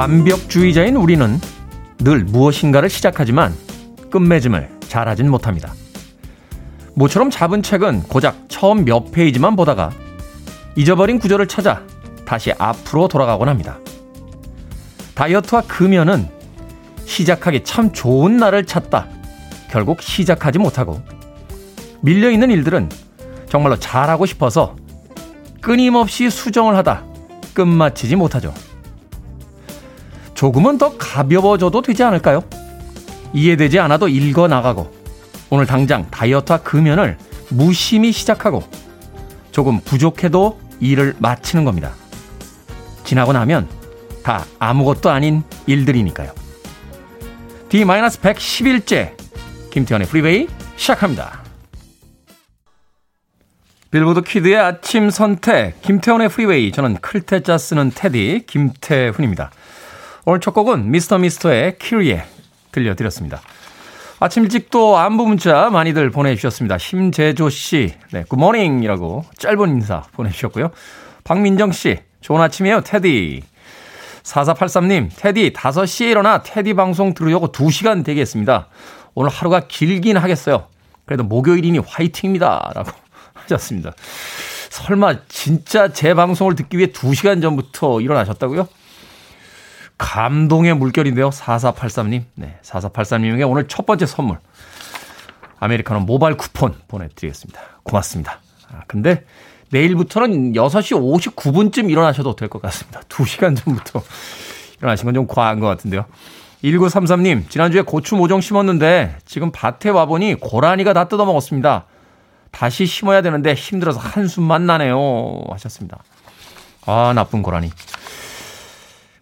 완벽주의자인 우리는 늘 무엇인가를 시작하지만 끝맺음을 잘하진 못합니다. 모처럼 잡은 책은 고작 처음 몇 페이지만 보다가 잊어버린 구절을 찾아 다시 앞으로 돌아가곤 합니다. 다이어트와 금연은 시작하기 참 좋은 날을 찾다 결국 시작하지 못하고 밀려있는 일들은 정말로 잘하고 싶어서 끊임없이 수정을 하다 끝마치지 못하죠. 조금은 더 가벼워져도 되지 않을까요? 이해되지 않아도 읽어 나가고 오늘 당장 다이어트와 금연을 무심히 시작하고 조금 부족해도 일을 마치는 겁니다. 지나고 나면 다 아무것도 아닌 일들이니까요. D-111째 김태현의 프리웨이 시작합니다. 빌보드 kid의 아침 선택 김태훈의 Freeway 저는 클 태자 쓰는 테디 김태훈입니다. 오늘 첫 곡은 Mr. Mister의 Kyrie 들려드렸습니다. 아침 일찍 또 안부 문자 많이들 보내주셨습니다. 심재조 씨, 네, good morning이라고 짧은 인사 보내주셨고요. 박민정 씨, 좋은 아침이에요, 테디. 4483님, 테디 5시에 일어나 테디 방송 들으려고 2시간 되겠습니다. 오늘 하루가 길긴 하겠어요. 그래도 목요일이니 화이팅입니다. 라고 하셨습니다. 설마 진짜 제 방송을 듣기 위해 2시간 전부터 일어나셨다고요? 감동의 물결인데요. 4483님. 네, 4483님에게 오늘 첫 번째 선물. 아메리카노 모바일 쿠폰 보내드리겠습니다. 고맙습니다. 아, 근데 내일부터는 6시 59분쯤 일어나셔도 될 것 같습니다. 2시간 전부터 일어나신 건 좀 과한 것 같은데요. 1933님, 지난주에 고추 모종 심었는데 지금 밭에 와보니 고라니가 다 뜯어먹었습니다. 다시 심어야 되는데 힘들어서 한숨만 나네요. 하셨습니다. 아, 나쁜 고라니.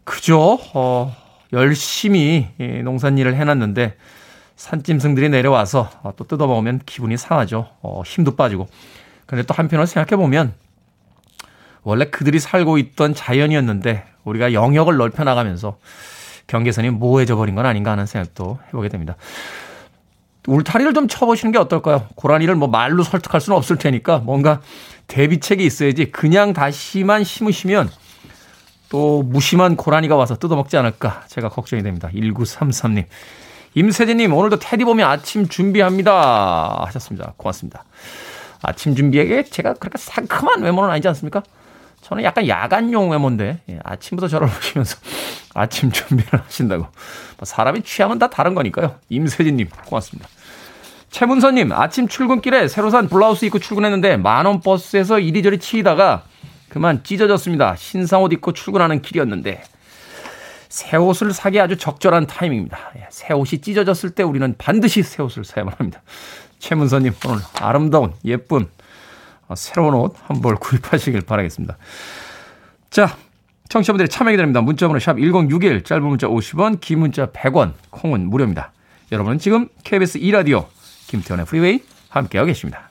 그죠? 어, 열심히 농산일을 해놨는데 산짐승들이 내려와서 또 뜯어먹으면 기분이 상하죠. 어, 힘도 빠지고. 근데 또 한편으로 생각해보면 원래 그들이 살고 있던 자연이었는데 우리가 영역을 넓혀 나가면서 경계선이 모호해져 버린 건 아닌가 하는 생각도 해보게 됩니다. 울타리를 좀 쳐보시는 게 어떨까요? 고라니를 뭐 말로 설득할 수는 없을 테니까 뭔가 대비책이 있어야지 그냥 다시만 심으시면 또 무심한 고라니가 와서 뜯어먹지 않을까 제가 걱정이 됩니다. 1933님. 임세진님, 오늘도 테디 보면 아침 준비합니다. 하셨습니다. 고맙습니다. 아침 준비에게 제가 그렇게 상큼한 외모는 아니지 않습니까? 저는 약간 야간용 외모인데, 예, 아침부터 저를 보시면서 아침 준비를 하신다고. 뭐 사람의 취향은 다 다른 거니까요. 임세진님, 고맙습니다. 최문서님, 아침 출근길에 새로 산 블라우스 입고 출근했는데 만원 버스에서 이리저리 치이다가 그만 찢어졌습니다. 신상 옷 입고 출근하는 길이었는데 새 옷을 사기 아주 적절한 타이밍입니다. 예, 새 옷이 찢어졌을 때 우리는 반드시 새 옷을 사야만 합니다. 최문서님 오늘 아름다운 예쁜 어, 새로운 옷 한 벌 구입하시길 바라겠습니다. 자, 청취자분들의 참여 기다립니다. 문자번호 샵 1061, 짧은 문자 50원, 긴 문자 100원, 콩은 무료입니다. 여러분은 지금 KBS 2라디오 김태훈의 Freeway 함께하고 계십니다.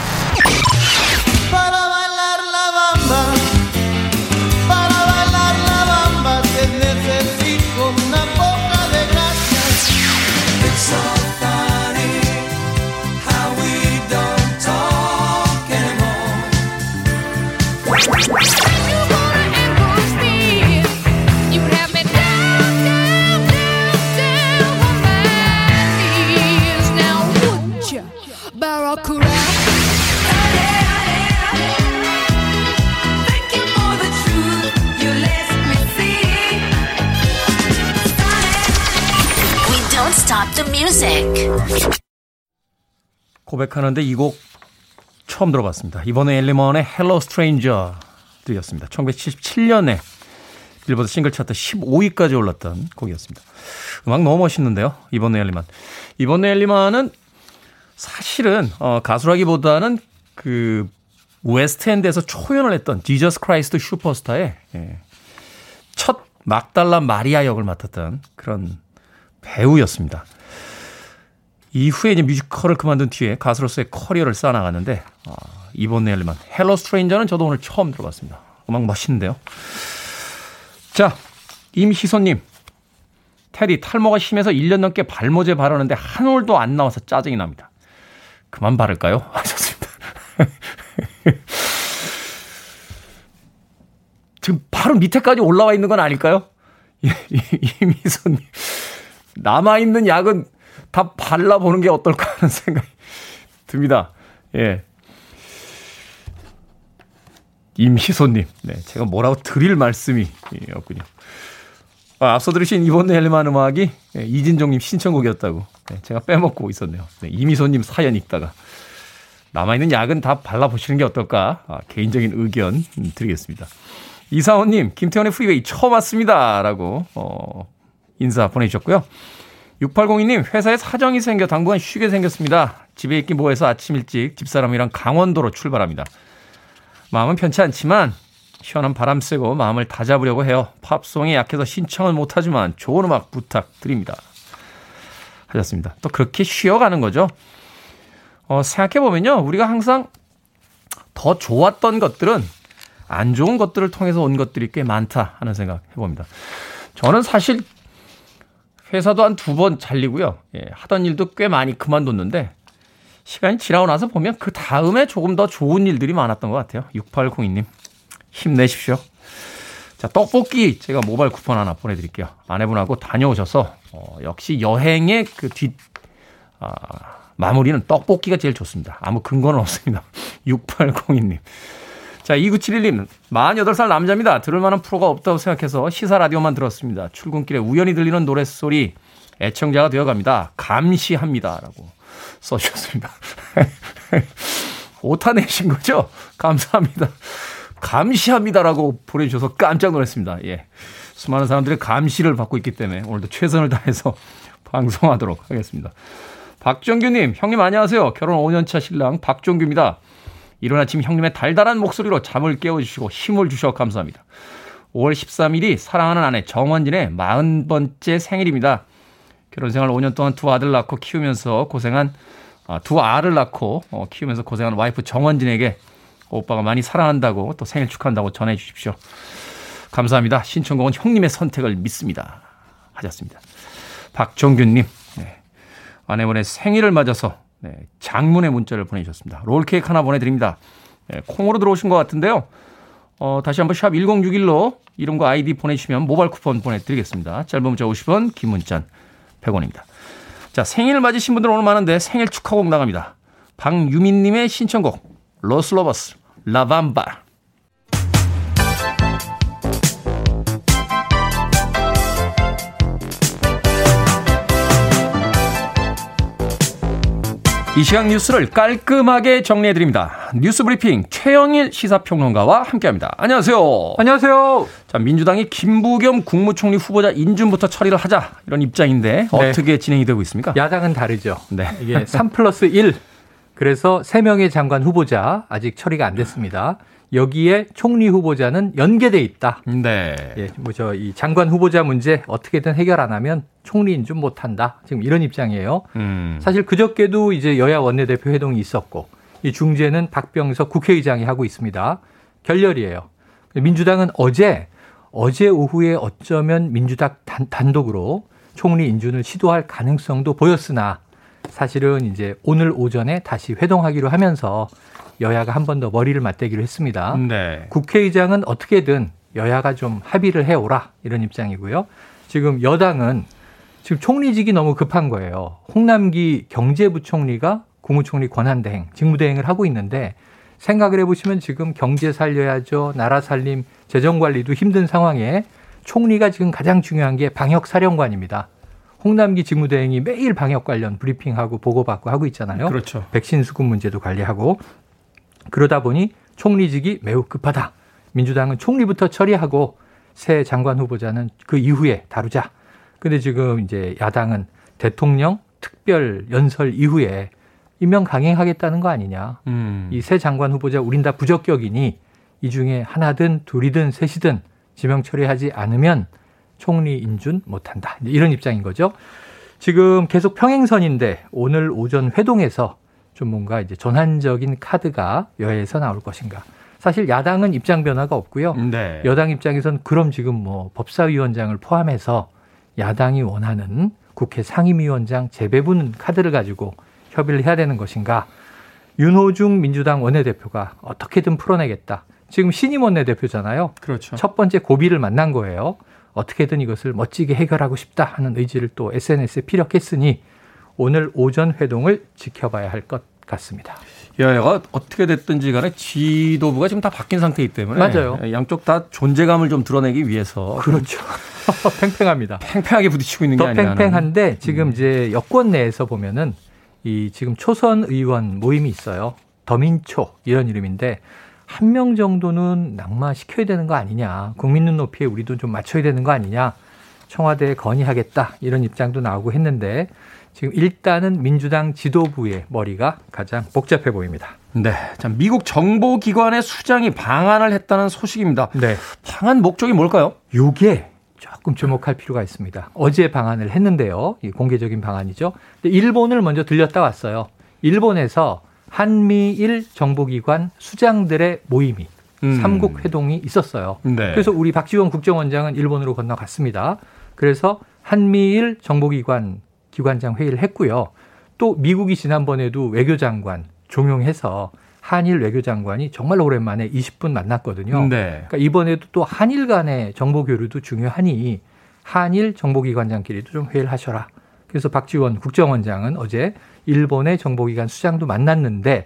고백하는데 이 곡 처음 들어봤습니다. 이본느 엘리먼의 Hello Stranger 들으셨습니다. 1977년에 빌보드 싱글 차트 15위까지 올랐던 곡이었습니다. 음악 너무 멋있는데요. 이본느 엘리먼. 이본느 엘리먼은 사실은 어, 가수라기보다는 그 웨스트엔드에서 초연을 했던 Jesus Christ Superstar의 예, 첫 막달라 마리아 역을 맡았던 그런 배우였습니다. 이후에 이제 뮤지컬을 그만둔 뒤에 가수로서의 커리어를 쌓아나갔는데 어, 이본느 엘리먼 Hello Stranger는 저도 오늘 처음 들어봤습니다. 음악 멋있는데요. 자, 임희선님. 테디 탈모가 심해서 1년 넘게 발모제 바르는데 한 올도 안 나와서 짜증이 납니다. 그만 바를까요? 하셨습니다. 지금 바로 밑에까지 올라와 있는 건 아닐까요? 이미선님. 남아있는 약은 다 발라보는 게 어떨까 하는 생각이 듭니다. 예. 임희소님. 네. 제가 뭐라고 드릴 말씀이 없군요. 아, 앞서 들으신 이번 헬만 음악이 네, 이진종님 신청곡이었다고 네, 제가 빼먹고 있었네요. 네, 이미소님 사연 읽다가 남아있는 약은 다 발라보시는 게 어떨까 아, 개인적인 의견 드리겠습니다. 이사원님 김태훈의 프리웨이 처음 왔습니다. 라고 어, 인사 보내주셨고요. 6802님 회사에 사정이 생겨 당분간 쉬게 생겼습니다. 집에 있기 뭐해서 아침 일찍 집사람이랑 강원도로 출발합니다. 마음은 편치 않지만 시원한 바람 쐬고 마음을 다잡으려고 해요. 팝송에 약해서 신청은 못하지만 좋은 음악 부탁드립니다. 하셨습니다. 또 그렇게 쉬어가는 거죠. 어, 생각해보면요. 우리가 항상 더 좋았던 것들은 안 좋은 것들을 통해서 온 것들이 꽤 많다 하는 생각 해봅니다. 저는 사실 회사도 한 두 번 잘리고요. 예, 하던 일도 꽤 많이 그만뒀는데 시간이 지나고 나서 보면 그 다음에 조금 더 좋은 일들이 많았던 것 같아요. 6802님 힘내십시오. 자, 떡볶이 제가 모바일 쿠폰 하나 보내드릴게요. 아내분하고 다녀오셔서, 어, 역시 여행의 그 뒷, 아, 마무리는 떡볶이가 제일 좋습니다. 아무 근거는 없습니다. 6802님. 자, 2971님, 48살 남자입니다. 들을 만한 프로가 없다고 생각해서 시사 라디오만 들었습니다. 출근길에 우연히 들리는 노랫소리 애청자가 되어 갑니다. 감시합니다. 라고 써주셨습니다. 오타 내신 거죠? 감사합니다. 감시합니다라고 보내주셔서 깜짝 놀랐습니다. 예. 수많은 사람들의 감시를 받고 있기 때문에 오늘도 최선을 다해서 방송하도록 하겠습니다. 박정규님, 형님 안녕하세요. 결혼 5년차 신랑 박정규입니다. 이른 아침 형님의 달달한 목소리로 잠을 깨워주시고 힘을 주셔 감사합니다. 5월 13일이 사랑하는 아내 정원진의 40번째 생일입니다. 결혼 생활 5년 동안 두 아들 낳고 키우면서 고생한 아, 두 알을 낳고 어, 키우면서 고생한 와이프 정원진에게 오빠가 많이 사랑한다고 또 생일 축하한다고 전해 주십시오. 감사합니다. 신청곡은 형님의 선택을 믿습니다. 하셨습니다. 박정균님, 네. 아내분의 생일을 맞아서 네, 장문의 문자를 보내주셨습니다. 롤케이크 하나 보내드립니다. 네, 콩으로 들어오신 것 같은데요. 어, 다시 한번 샵 1061로 이름과 아이디 보내주시면 모바일 쿠폰 보내드리겠습니다. 짧은 문자 50원, 긴 문자 100원입니다. 자, 생일 맞으신 분들 오늘 많은데 생일 축하곡 나갑니다. 박유민님의 신청곡, 로스 로보스, La Bamba. 이 시각 뉴스를 깔끔하게 정리해드립니다. 뉴스 브리핑 최영일 시사평론가와 함께합니다. 안녕하세요. 안녕하세요. 자, 민주당이 김부겸 국무총리 후보자 인준부터 처리를 하자 이런 입장인데 네. 어떻게 진행이 되고 있습니까? 야당은 다르죠. 네. 이게 3 플러스 1. 그래서 3명의 장관 후보자 아직 처리가 안 됐습니다. 여기에 총리 후보자는 연계돼 있다. 네. 예, 뭐저 이 장관 후보자 문제 어떻게든 해결 안 하면 총리 인준 못 한다. 지금 이런 입장이에요. 음. 사실 그저께도 이제 여야 원내대표 회동이 있었고 이 중재는 박병석 국회의장이 하고 있습니다. 결렬이에요. 민주당은 어제 어제 오후에 어쩌면 민주당 단, 단독으로 총리 인준을 시도할 가능성도 보였으나 사실은 이제 오늘 오전에 다시 회동하기로 하면서 여야가 한 번 더 머리를 맞대기로 했습니다. 네. 국회의장은 어떻게든 여야가 좀 합의를 해오라 이런 입장이고요. 지금 여당은 지금 총리직이 너무 급한 거예요. 홍남기 경제부총리가 국무총리 권한대행, 직무대행을 하고 있는데 생각을 해보시면 지금 경제 살려야죠. 나라 살림, 재정관리도 힘든 상황에 총리가 지금 가장 중요한 게 방역사령관입니다. 홍남기 직무대행이 매일 방역 관련 브리핑하고 보고받고 하고 있잖아요. 그렇죠. 백신 수급 문제도 관리하고 그러다 보니 총리직이 매우 급하다. 민주당은 총리부터 처리하고 새 장관 후보자는 그 이후에 다루자. 근데 지금 이제 야당은 대통령 특별 연설 이후에 임명 강행하겠다는 거 아니냐. 음. 이새 장관 후보자 우린 다 부적격이니 이 중에 하나든 둘이든 셋이든 지명 처리하지 않으면 총리 인준 못한다. 이런 입장인 거죠. 지금 계속 평행선인데 오늘 오전 회동에서 좀 뭔가 이제 전환적인 카드가 여야에서 나올 것인가. 사실 야당은 입장 변화가 없고요. 네. 여당 입장에선 그럼 지금 뭐 법사위원장을 포함해서 야당이 원하는 국회 상임위원장 재배분 카드를 가지고 협의를 해야 되는 것인가. 윤호중 민주당 원내대표가 어떻게든 풀어내겠다. 지금 신임 원내대표잖아요. 그렇죠. 첫 번째 고비를 만난 거예요. 어떻게든 이것을 멋지게 해결하고 싶다 하는 의지를 또 SNS에 피력했으니 오늘 오전 회동을 지켜봐야 할 것 같습니다. 여야가 어떻게 됐든지 간에 지도부가 지금 다 바뀐 상태이기 때문에 맞아요. 양쪽 다 존재감을 좀 드러내기 위해서 그렇죠. 팽팽합니다. 팽팽하게 부딪히고 있는 게 아니라 팽팽한데 지금 음. 이제 여권 내에서 보면은 이 지금 초선 의원 모임이 있어요. 더민초 이런 이름인데 한 명 정도는 낙마시켜야 되는 거 아니냐. 국민 눈높이에 우리도 좀 맞춰야 되는 거 아니냐. 청와대에 건의하겠다. 이런 입장도 나오고 했는데 지금 일단은 민주당 지도부의 머리가 가장 복잡해 보입니다. 네. 자, 미국 정보기관의 수장이 방한을 했다는 소식입니다. 네. 방한 목적이 뭘까요? 요게 조금 주목할 필요가 있습니다. 어제 방한을 했는데요. 공개적인 방안이죠. 일본을 먼저 들렸다 왔어요. 일본에서 한미일 정보기관 수장들의 모임이 음. 삼국 회동이 있었어요. 네. 그래서 우리 박지원 국정원장은 일본으로 건너갔습니다. 그래서 한미일 정보기관 기관장 회의를 했고요. 또 미국이 지난번에도 외교장관 종용해서 한일 외교장관이 정말 오랜만에 20분 만났거든요. 네. 그러니까 이번에도 또 한일 간의 정보 교류도 중요하니 한일 정보기관장끼리도 좀 회의를 하셔라. 그래서 박지원 국정원장은 어제 일본의 정보기관 수장도 만났는데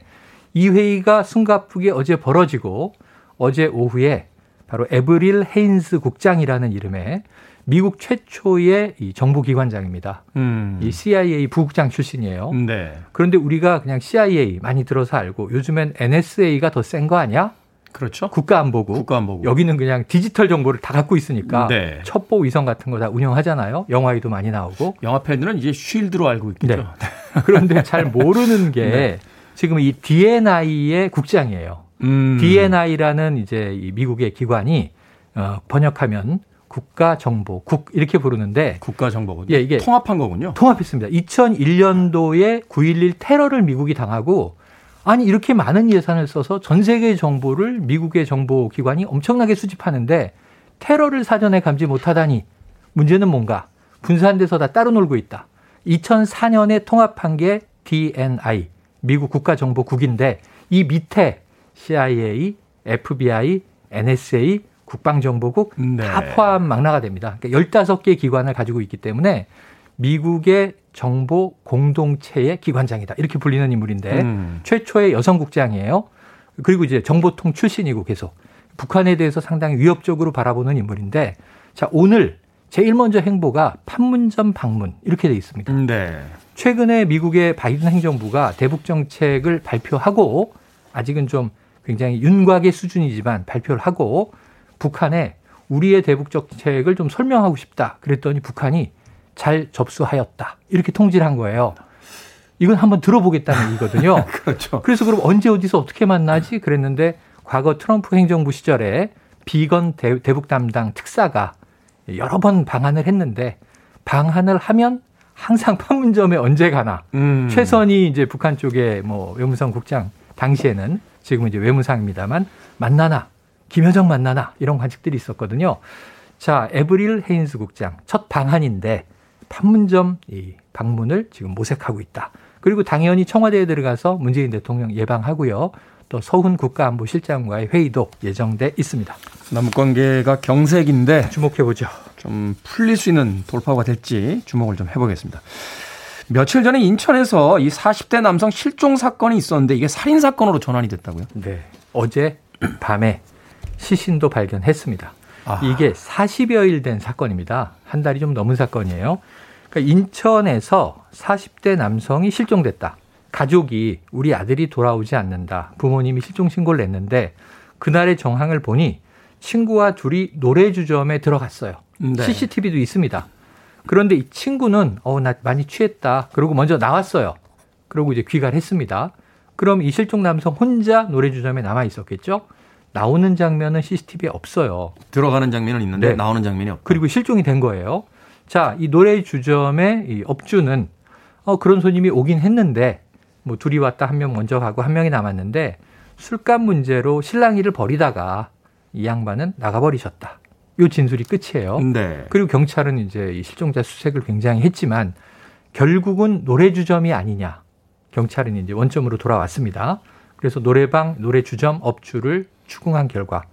이 회의가 숨가쁘게 어제 벌어지고 어제 오후에 바로 에브릴 헤인스 국장이라는 이름의 미국 최초의 이 정보기관장입니다. 음. 이 CIA 부국장 출신이에요. 네. 그런데 우리가 그냥 CIA 많이 들어서 알고 요즘엔 NSA가 더 센 거 아니야? 그렇죠. 국가안보국. 국가안보국. 여기는 그냥 디지털 정보를 다 갖고 있으니까 네. 첩보 위성 같은 거 다 운영하잖아요. 영화에도 많이 나오고. 영화 팬들은 이제 쉴드로 알고 있겠죠. 네. 그런데 잘 모르는 게 네. 지금 이 DNI의 국장이에요. 음. DNI라는 이제 이 미국의 기관이 어, 번역하면 국가정보 국 이렇게 부르는데 국가정보군. 예, 이게 통합한 거군요. 통합했습니다. 2001년도에 9.11 테러를 미국이 당하고 아니 이렇게 많은 예산을 써서 전 세계의 정보를 미국의 정보 기관이 엄청나게 수집하는데 테러를 사전에 감지 못하다니 문제는 뭔가 분산 돼서 다 따로 놀고 있다. 2004년에 통합한 게 DNI 미국 국가정보국인데 이 밑에 CIA, FBI, NSA 국방정보국 네. 다 포함 망라가 됩니다. 그러니까 15개 기관을 가지고 있기 때문에 미국의 정보 공동체의 기관장이다. 이렇게 불리는 인물인데 음. 최초의 여성 국장이에요. 그리고 이제 정보통 출신이고 계속 북한에 대해서 상당히 위협적으로 바라보는 인물인데 자, 오늘 제일 먼저 행보가 판문점 방문 이렇게 돼 있습니다. 네. 최근에 미국의 바이든 행정부가 대북 정책을 발표하고 아직은 좀 굉장히 윤곽의 수준이지만 발표를 하고 북한에 우리의 대북 정책을 좀 설명하고 싶다. 그랬더니 북한이 잘 접수하였다. 이렇게 통지를 한 거예요. 이건 한번 들어보겠다는 얘기거든요. 그렇죠. 그래서 그럼 언제 어디서 어떻게 만나지? 그랬는데 과거 트럼프 행정부 시절에 비건 대 북 담당 특사가 여러 번 방한을 했는데 방한을 하면 항상 판문점에 언제 가나 음. 최선이 이제 북한 쪽에 뭐 외무성 국장 당시에는 지금 이제 외무상입니다만 만나나 김여정 만나나 이런 관측들이 있었거든요. 자, 에브릴 헤인스 국장 첫 방한인데 판문점 이 방문을 지금 모색하고 있다. 그리고 당연히 청와대에 들어가서 문재인 대통령 예방하고요. 또 서훈 국가안보실장과의 회의도 예정돼 있습니다. 남북 관계가 경색인데 주목해 보죠. 좀 풀릴 수 있는 돌파가 될지 주목을 좀 해보겠습니다. 며칠 전에 인천에서 이 40대 남성 실종 사건이 있었는데 이게 살인 사건으로 전환이 됐다고요? 네. 어제 밤에 시신도 발견했습니다. 아. 이게 40여일 된 사건입니다. 한 달이 좀 넘은 사건이에요. 그러니까 인천에서 40대 남성이 실종됐다. 가족이 우리 아들이 돌아오지 않는다. 부모님이 실종 신고를 냈는데 그날의 정황을 보니 친구와 둘이 노래 주점에 들어갔어요. 네. CCTV도 있습니다. 그런데 이 친구는 어 나 많이 취했다. 그러고 먼저 나왔어요. 그러고 이제 귀가를 했습니다. 그럼 이 실종 남성 혼자 노래 주점에 남아 있었겠죠? 나오는 장면은 CCTV에 없어요. 들어가는 장면은 있는데 네. 나오는 장면이 없고. 그리고 실종이 된 거예요. 자, 이 노래 주점의 이 업주는 어, 그런 손님이 오긴 했는데 뭐 둘이 왔다 한 명 먼저 가고 한 명이 남았는데 술값 문제로 실랑이를 벌이다가 이 양반은 나가버리셨다. 요 진술이 끝이에요. 네. 그리고 경찰은 이제 이 실종자 수색을 굉장히 했지만 결국은 노래 주점이 아니냐. 경찰은 이제 원점으로 돌아왔습니다. 그래서 노래방, 노래 주점 업주를 추궁한 결과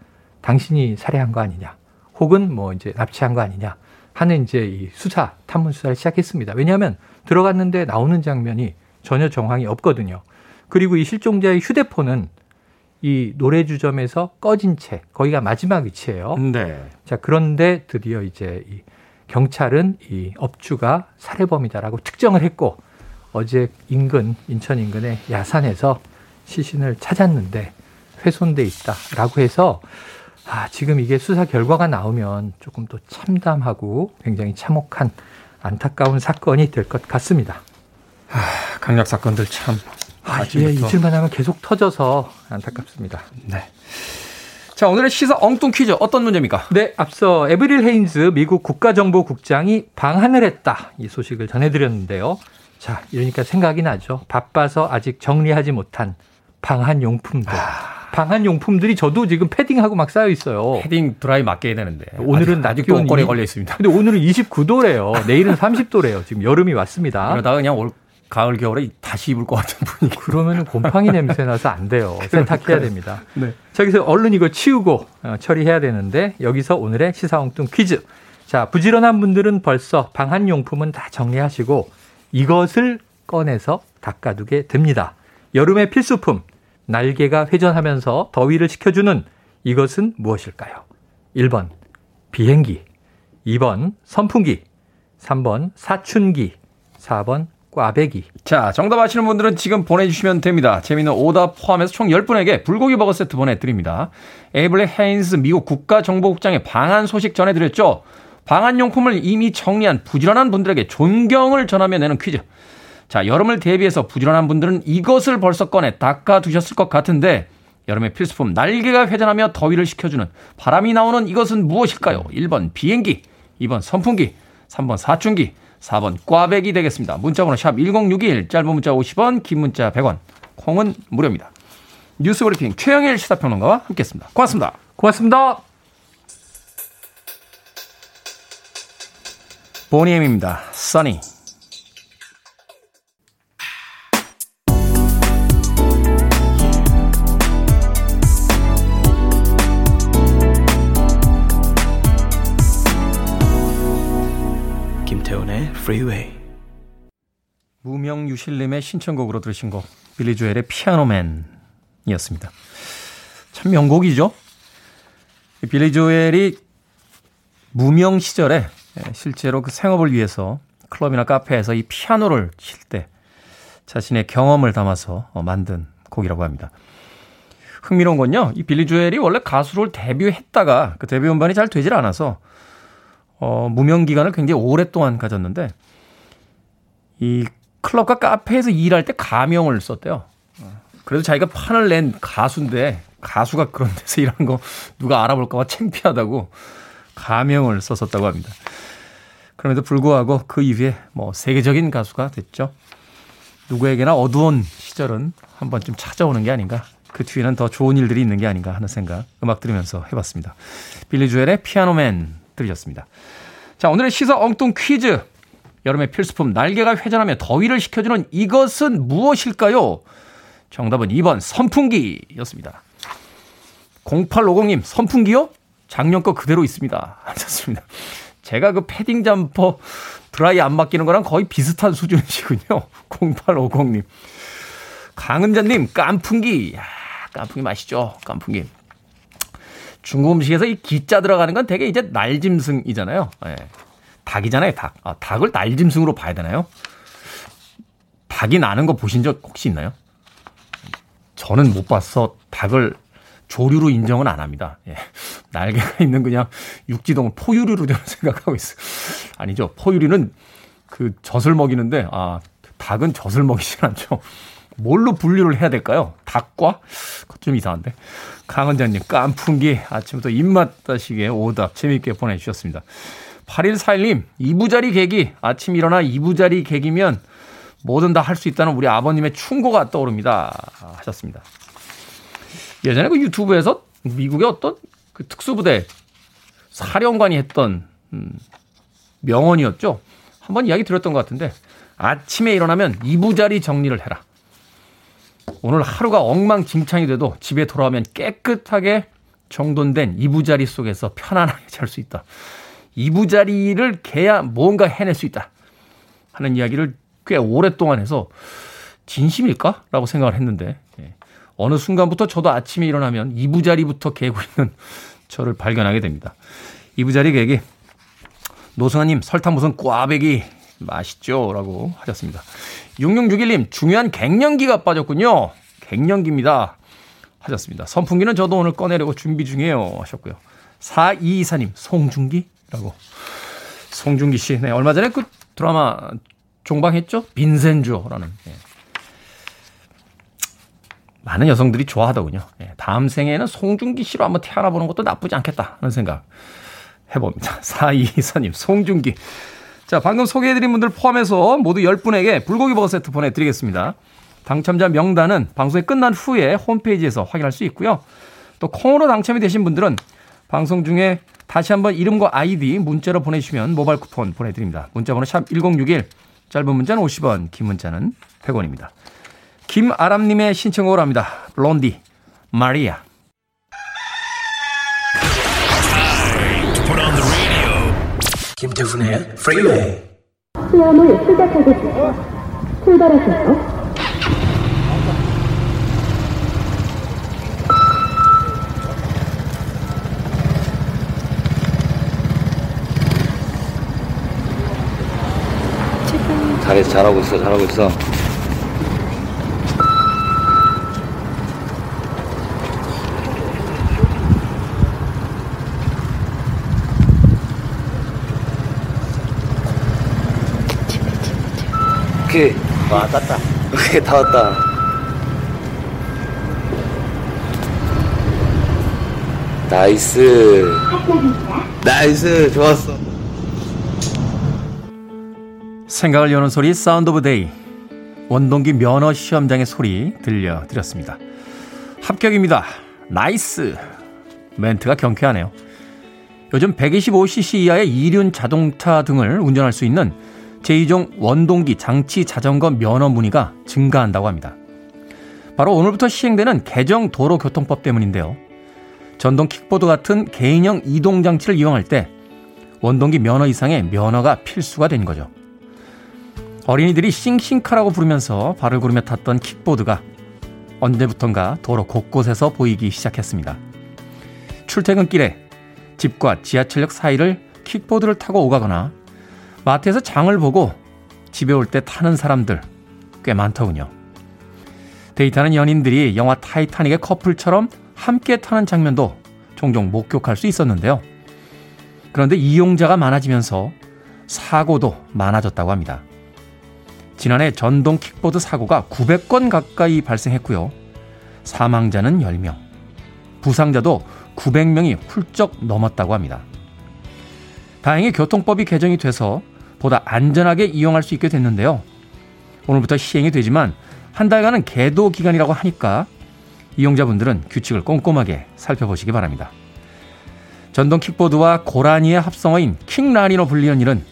당신이 살해한 거 아니냐, 혹은 뭐 이제 납치한 거 아니냐 하는 이제 이 수사 탐문 수사를 시작했습니다. 왜냐하면 들어갔는데 나오는 장면이 전혀 정황이 없거든요. 그리고 이 실종자의 휴대폰은 이 노래 주점에서 꺼진 채 거기가 마지막 위치예요. 네. 자 그런데 드디어 이제 이 경찰은 이 업주가 살해범이다라고 특정을 했고 어제 인근 인천 인근의 야산에서 시신을 찾았는데 훼손돼 있다라고 해서 아, 지금 이게 수사 결과가 나오면 조금 또 참담하고 굉장히 참혹한 안타까운 사건이 될 것 같습니다. 아, 강력 사건들 참. 아, 예, 이틀만 하면 계속 터져서 안타깝습니다. 네. 자, 오늘의 시사 엉뚱 퀴즈 어떤 문제입니까? 네, 앞서 에브릴 헤인즈 미국 국가정보국장이 방한을 했다. 이 소식을 전해드렸는데요. 자, 이러니까 생각이 나죠. 바빠서 아직 정리하지 못한 방한 용품들. 아... 방한 용품들이 저도 지금 패딩하고 막 쌓여 있어요. 패딩 드라이 맡겨야 되는데. 오늘은 아직, 도 옷걸이 걸려 있습니다. 근데 오늘은 29도래요. 내일은 30도래요. 지금 여름이 왔습니다. 그러다가 그냥 올 가을 겨울에 다시 입을 것 같은 분위기. 그러면 곰팡이 냄새 나서 안 돼요. 세탁해야 됩니다. 네. 자, 여기서 얼른 이거 치우고 어, 처리해야 되는데 여기서 오늘의 시사엉뚱 퀴즈. 자, 부지런한 분들은 벌써 방한 용품은 다 정리하시고 이것을 꺼내서 닦아두게 됩니다. 여름의 필수품, 날개가 회전하면서 더위를 식혀주는 이것은 무엇일까요? 1번, 비행기. 2번, 선풍기. 3번, 사춘기. 4번, 꽈배기. 자, 정답 아시는 분들은 지금 보내주시면 됩니다. 재미있는 오답 포함해서 총 10분에게 불고기 버거 세트 보내드립니다. 애브릴 헤인스 미국 국가정보국장의 방한 소식 전해드렸죠? 방한용품을 이미 정리한 부지런한 분들에게 존경을 전하며 내는 퀴즈. 자, 여름을 대비해서 부지런한 분들은 이것을 벌써 꺼내 닦아 두셨을 것 같은데 여름의 필수품 날개가 회전하며 더위를 식혀주는 바람이 나오는 이것은 무엇일까요? 1번 비행기, 2번 선풍기, 3번 사춘기, 4번 꽈배기 되겠습니다. 문자번호 샵 1061, 짧은 문자 50원, 긴 문자 100원, 콩은 무료입니다. 뉴스 브리핑 최영일 시사평론가와 함께했습니다. 고맙습니다. 고맙습니다. 보니엠입니다. 써니. Freeway. 무명유실님의 신청곡으로 들으신 곡 빌리 조엘의 피아노맨이었습니다. 참 명곡이죠. 빌리 조엘이 무명 시절에 예, 실제로 그 생업을 위해서 클럽이나 카페에서 이 피아노를 칠 때 자신의 경험을 담아서 어, 만든 곡이라고 합니다. 흥미로운 건요, 이 빌리 조엘이 원래 가수를 데뷔했다가 그 데뷔 음반이 잘 되질 않아서 어, 무명 기간을 굉장히 오랫동안 가졌는데 이 클럽과 카페에서 일할 때 가명을 썼대요. 그래도 자기가 판을 낸 가수인데 가수가 그런 데서 일하는 거 누가 알아볼까봐 창피하다고 가명을 썼었다고 합니다. 그럼에도 불구하고 그 이후에 뭐 세계적인 가수가 됐죠. 누구에게나 어두운 시절은 한 번쯤 찾아오는 게 아닌가. 그 뒤에는 더 좋은 일들이 있는 게 아닌가 하는 생각 음악 들으면서 해봤습니다. 빌리 주엘의 피아노맨 들으셨습니다. 자, 오늘의 시사 엉뚱 퀴즈. 여름의 필수품 날개가 회전하며 더위를 식혀주는 이것은 무엇일까요? 정답은 2번 선풍기였습니다. 0850님 선풍기요? 작년 거 그대로 있습니다. 하셨습니다. 제가 그 패딩 잠퍼 드라이 안 맡기는 거랑 거의 비슷한 수준이시군요. 0850님. 강은자님, 깐풍기. 야, 깐풍기 맛있죠? 깐풍기. 중국 음식에서 이 기자 들어가는 건 되게 이제 날짐승이잖아요. 예. 닭이잖아요, 닭. 아, 닭을 날짐승으로 봐야 되나요? 닭이 나는 거 보신 적 혹시 있나요? 저는 못 봐서 닭을 조류로 인정은 안 합니다. 예. 날개가 있는 그냥 육지동물 포유류로 저는 생각하고 있어요. 아니죠. 포유류는 그 젖을 먹이는데, 아, 닭은 젖을 먹이진 않죠. 뭘로 분류를 해야 될까요? 닭과? 좀 이상한데. 강원장님, 깐풍기 아침부터 입맛 다시게 오답 재미있게 보내주셨습니다. 8141님, 이부자리 개기. 아침 일어나 이부자리 개기면 뭐든 다 할 수 있다는 우리 아버님의 충고가 떠오릅니다. 하셨습니다. 예전에 그 유튜브에서 미국의 어떤 그 특수부대 사령관이 했던 음, 명언이었죠. 한번 이야기 들었던 것 같은데 아침에 일어나면 이부자리 정리를 해라. 오늘 하루가 엉망진창이 돼도 집에 돌아오면 깨끗하게 정돈된 이부자리 속에서 편안하게 잘 수 있다. 이부자리를 개야 뭔가 해낼 수 있다. 하는 이야기를 꽤 오랫동안 해서 진심일까? 라고 생각을 했는데, 예. 어느 순간부터 저도 아침에 일어나면 이부자리부터 개고 있는 저를 발견하게 됩니다. 이부자리 개기. 노승아님, 설탕 무슨 꽈배기 맛있죠? 라고 하셨습니다. 6661님, 중요한 갱년기가 빠졌군요. 갱년기입니다. 하셨습니다. 선풍기는 저도 오늘 꺼내려고 준비 중이에요. 하셨고요. 4224님, 송중기? 라고. 송중기 씨. 네, 얼마 전에 그 드라마 종방했죠? 빈센조라는. 네. 많은 여성들이 좋아하더군요. 네, 다음 생에는 송중기 씨로 한번 태어나 보는 것도 나쁘지 않겠다 하는 생각 해봅니다. 4224님, 송중기. 자, 방금 소개해드린 분들 포함해서 모두 10분에게 불고기 버거 세트 보내드리겠습니다. 당첨자 명단은 방송이 끝난 후에 홈페이지에서 확인할 수 있고요. 또 콩으로 당첨이 되신 분들은 방송 중에 다시 한번 이름과 아이디 문자로 보내주시면 모바일 쿠폰 보내드립니다. 문자번호 샵 1061, 짧은 문자는 50원, 긴 문자는 100원입니다. 김아람님의 신청곡을 합니다. 블론디, 마리아. 김태훈의 프리웨이 시험을 시작하겠습니다. 출발하세요. 잘했어 잘하고 있어 잘하고 있어 오케이 와 땄다. 오케이 다 왔다. 나이스. Nice. 좋았어. 생각을 여는 소리 Sound of Day. 원동기 면허 시험장의 소리 들려드렸습니다. 합격입니다. Nice. 멘트가 경쾌하네요. 요즘 125cc 이하의 이륜 자동차 등을 운전할 수 있는 제2종 원동기 장치 자전거 면허 문의가 증가한다고 합니다. 바로 오늘부터 시행되는 개정 도로교통법 때문인데요. 전동 킥보드 같은 개인형 이동 장치를 이용할 때 원동기 면허 이상의 면허가 필수가 된 거죠. 어린이들이 싱싱카라고 부르면서 발을 구르며 탔던 킥보드가 언제부턴가 도로 곳곳에서 보이기 시작했습니다. 출퇴근길에 집과 지하철역 사이를 킥보드를 타고 오가거나 마트에서 장을 보고 집에 올 때 타는 사람들 꽤 많더군요. 데이트하는 연인들이 영화 타이타닉의 커플처럼 함께 타는 장면도 종종 목격할 수 있었는데요. 그런데 이용자가 많아지면서 사고도 많아졌다고 합니다. 지난해 전동 킥보드 사고가 900건 가까이 발생했고요. 사망자는 10명, 부상자도 900명이 훌쩍 넘었다고 합니다. 다행히 교통법이 개정이 돼서 보다 안전하게 이용할 수 있게 됐는데요. 오늘부터 시행이 되지만 한 달간은 계도 기간이라고 하니까 이용자분들은 규칙을 꼼꼼하게 살펴보시기 바랍니다. 전동 킥보드와 고라니의 합성어인 킹라니로 불리는 일은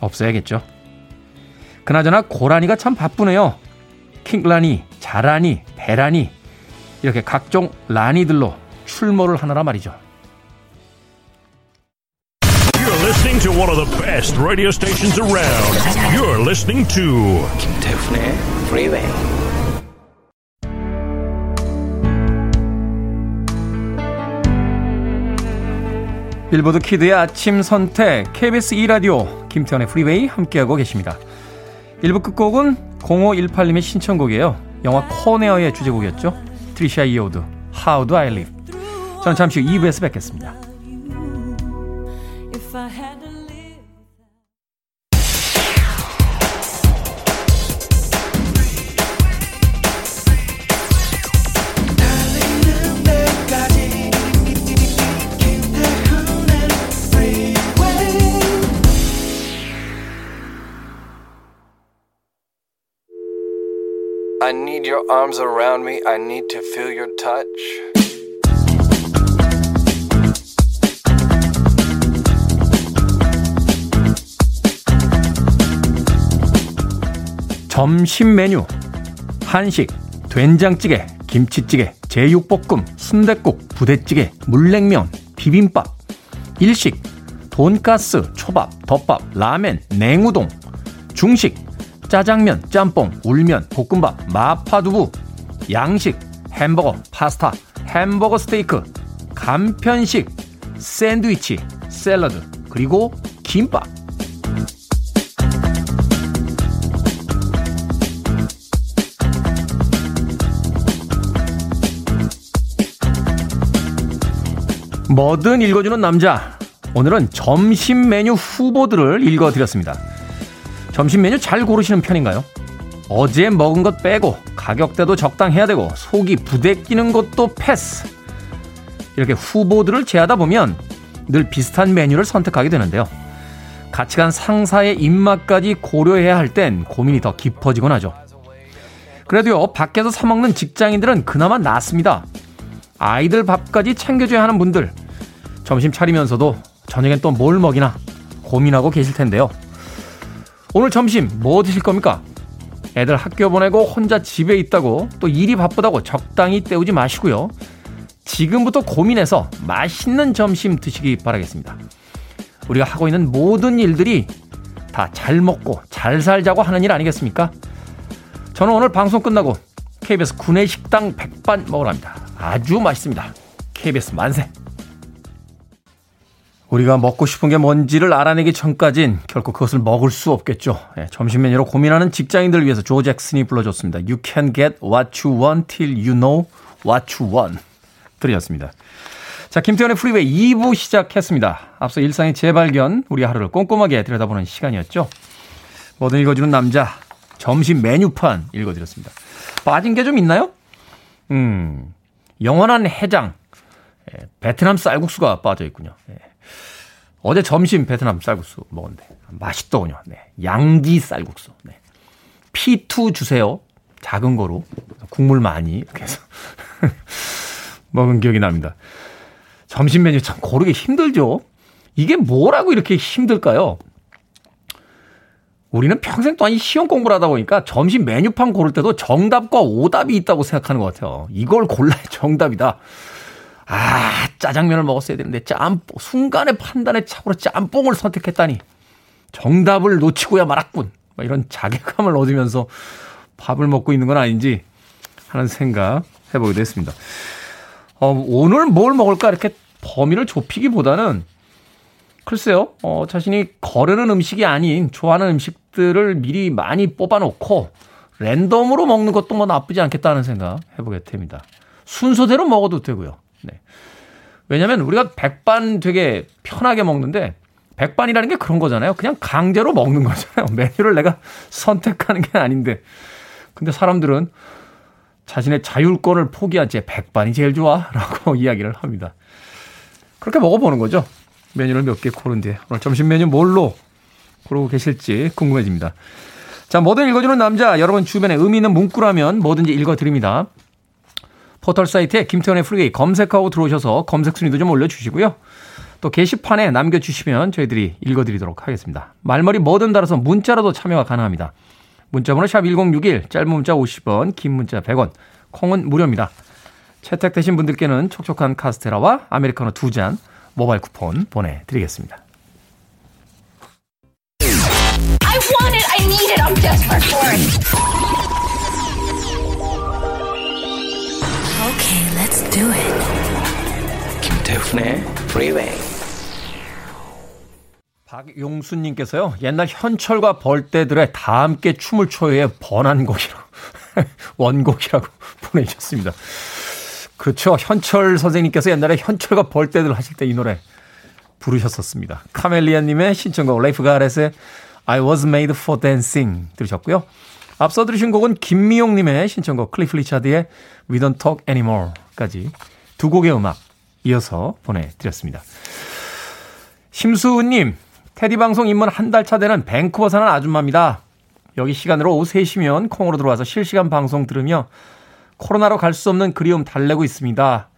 없어야겠죠. 그나저나 고라니가 참 바쁘네요. 킹라니, 자라니, 베라니 이렇게 각종 라니들로 출몰을 하느라 말이죠. Listening to one of the best radio stations around. You're listening to 김태훈의 프리웨이 빌보드 kid의 아침 선택 KBS 2 라디오 김태훈의 프리웨이 함께하고 계십니다. 1부 끝곡은 0518님의 신청곡이에요. 영화 Con Air의 주제곡이었죠. 트리샤 이어우드, How Do I Live. 저는 잠시 후 2부에서 뵙겠습니다. I need your arms around me. I need to feel your touch. 점심 메뉴 한식, 된장찌개, 김치찌개, 제육볶음, 순댓국, 부대찌개, 물냉면, 비빔밥, 일식, 돈가스, 초밥, 덮밥, 라멘, 냉우동, 중식, 짜장면, 짬뽕, 울면, 볶음밥, 마파두부, 양식, 햄버거, 파스타, 햄버거 스테이크, 간편식, 샌드위치, 샐러드, 그리고 김밥. 뭐든 읽어주는 남자. 오늘은 점심 메뉴 후보들을 읽어드렸습니다. 점심 메뉴 잘 고르시는 편인가요? 어제 먹은 것 빼고 가격대도 적당해야 되고 속이 부대끼는 것도 패스. 이렇게 후보들을 제하다 보면 늘 비슷한 메뉴를 선택하게 되는데요. 같이 간 상사의 입맛까지 고려해야 할 땐 고민이 더 깊어지곤 하죠. 그래도요, 밖에서 사먹는 직장인들은 그나마 낫습니다. 아이들 밥까지 챙겨줘야 하는 분들, 점심 차리면서도 저녁엔 또 뭘 먹이나 고민하고 계실 텐데요. 오늘 점심 뭐 드실 겁니까? 애들 학교 보내고 혼자 집에 있다고 또 일이 바쁘다고 적당히 때우지 마시고요. 지금부터 고민해서 맛있는 점심 드시기 바라겠습니다. 우리가 하고 있는 모든 일들이 다 잘 먹고 잘 살자고 하는 일 아니겠습니까? 저는 오늘 방송 끝나고 KBS 구내식당 백반 먹으러 갑니다. 아주 맛있습니다. KBS 만세! 우리가 먹고 싶은 게 뭔지를 알아내기 전까진 결코 그것을 먹을 수 없겠죠. 예, 점심 메뉴로 고민하는 직장인들을 위해서 조 잭슨이 불러줬습니다. You can get what you want till you know what you want. 들으셨습니다. 자, 김태현의 프리웨이 2부 시작했습니다. 앞서 일상의 재발견, 우리 하루를 꼼꼼하게 들여다보는 시간이었죠. 뭐든 읽어주는 남자, 점심 메뉴판 읽어드렸습니다. 빠진 게 좀 있나요? 음, 영원한 해장, 예, 베트남 쌀국수가 빠져 있군요. 예. 어제 점심 베트남 쌀국수 먹었는데 맛있더군요. 네. 양지 쌀국수. 네. P2 주세요. 작은 거로 국물 많이 이렇게 해서 먹은 기억이 납니다. 점심 메뉴 참 고르기 힘들죠. 이게 뭐라고 이렇게 힘들까요? 우리는 평생 동안 시험 공부를 하다 보니까 점심 메뉴판 고를 때도 정답과 오답이 있다고 생각하는 것 같아요. 이걸 골라야 정답이다. 아, 짜장면을 먹었어야 되는데 짬뽕, 순간의 판단에 착오로 짬뽕을 선택했다니. 정답을 놓치고야 말았군. 뭐 이런 자괴감을 얻으면서 밥을 먹고 있는 건 아닌지 하는 생각 해보게 됐습니다. 어, 오늘 뭘 먹을까 이렇게 범위를 좁히기보다는 글쎄요, 어, 자신이 거르는 음식이 아닌 좋아하는 음식들을 미리 많이 뽑아놓고 랜덤으로 먹는 것도 뭐 나쁘지 않겠다는 생각 해보게 됩니다. 순서대로 먹어도 되고요. 네. 왜냐면 우리가 백반 되게 편하게 먹는데 백반이라는 게 그런 거잖아요. 그냥 강제로 먹는 거잖아요. 메뉴를 내가 선택하는 게 아닌데. 근데 사람들은 자신의 자율권을 포기한 채 백반이 제일 좋아 라고 이야기를 합니다. 그렇게 먹어보는 거죠. 메뉴를 몇 개 고른 뒤에. 오늘 점심 메뉴 뭘로 고르고 계실지 궁금해집니다. 자, 뭐든 읽어주는 남자. 여러분 주변에 의미 있는 문구라면 뭐든지 읽어드립니다. 포털 사이트에 김태훈의 프리웨이 검색하고 들어오셔서 검색 순위도 좀 올려주시고요. 또 게시판에 남겨주시면 저희들이 읽어드리도록 하겠습니다. 말머리 뭐든 달아서 문자로도 참여가 가능합니다. 문자번호 샵 1061, 짧은 문자 50원, 긴 문자 100원, 콩은 무료입니다. 채택되신 분들께는 촉촉한 카스테라와 아메리카노 두 잔 모바일 쿠폰 보내드리겠습니다. I want it, I need it, I'm desperate for it. Do it. 김태훈의 Freeway. 박용수님께서요, 옛날 현철과 벌떼들의 다 함께 춤을 춰요의 번안 곡이라고, 원곡이라고 보내주셨습니다. 그렇죠. 현철 선생님께서 옛날에 현철과 벌떼들 하실 때 이 노래 부르셨었습니다. 카멜리아님의 신청곡, 레이프 가렛의 I was made for dancing 들으셨고요. 앞서 들으신 곡은 김미용님의 신청곡 클리프 리차드의 We Don't Talk Anymore까지 두 곡의 음악 이어서 보내드렸습니다. 심수님, 테디 방송 입문 한 달 차 되는 밴쿠버 사는 아줌마입니다. 여기 시간으로 오후 3시면 콩으로 들어와서 실시간 방송 들으며 코로나로 갈 수 없는 그리움 달래고 있습니다.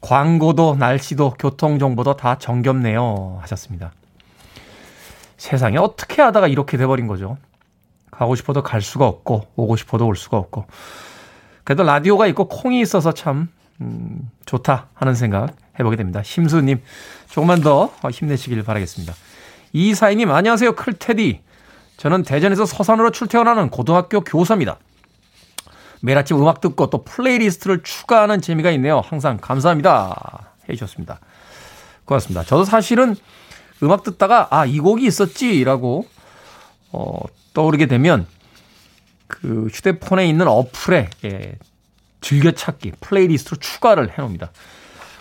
광고도 날씨도 교통정보도 다 정겹네요. 하셨습니다. 세상에 어떻게 하다가 이렇게 돼버린 거죠. 가고 싶어도 갈 수가 없고, 오고 싶어도 올 수가 없고. 그래도 라디오가 있고 콩이 있어서 참, 음, 좋다 하는 생각 해보게 됩니다. 심수님, 조금만 더 힘내시길 바라겠습니다. 이사이님, 안녕하세요. 클테디. 저는 대전에서 서산으로 출퇴근하는 고등학교 교사입니다. 매일 아침 음악 듣고 또 playlist를 추가하는 재미가 있네요. 항상 감사합니다. 해 주셨습니다. 고맙습니다. 저도 사실은 음악 듣다가 아, 이 곡이 있었지라고 어, 떠오르게 되면 그 휴대폰에 있는 어플에 예, 즐겨찾기 playlist로 추가를 해 놓습니다.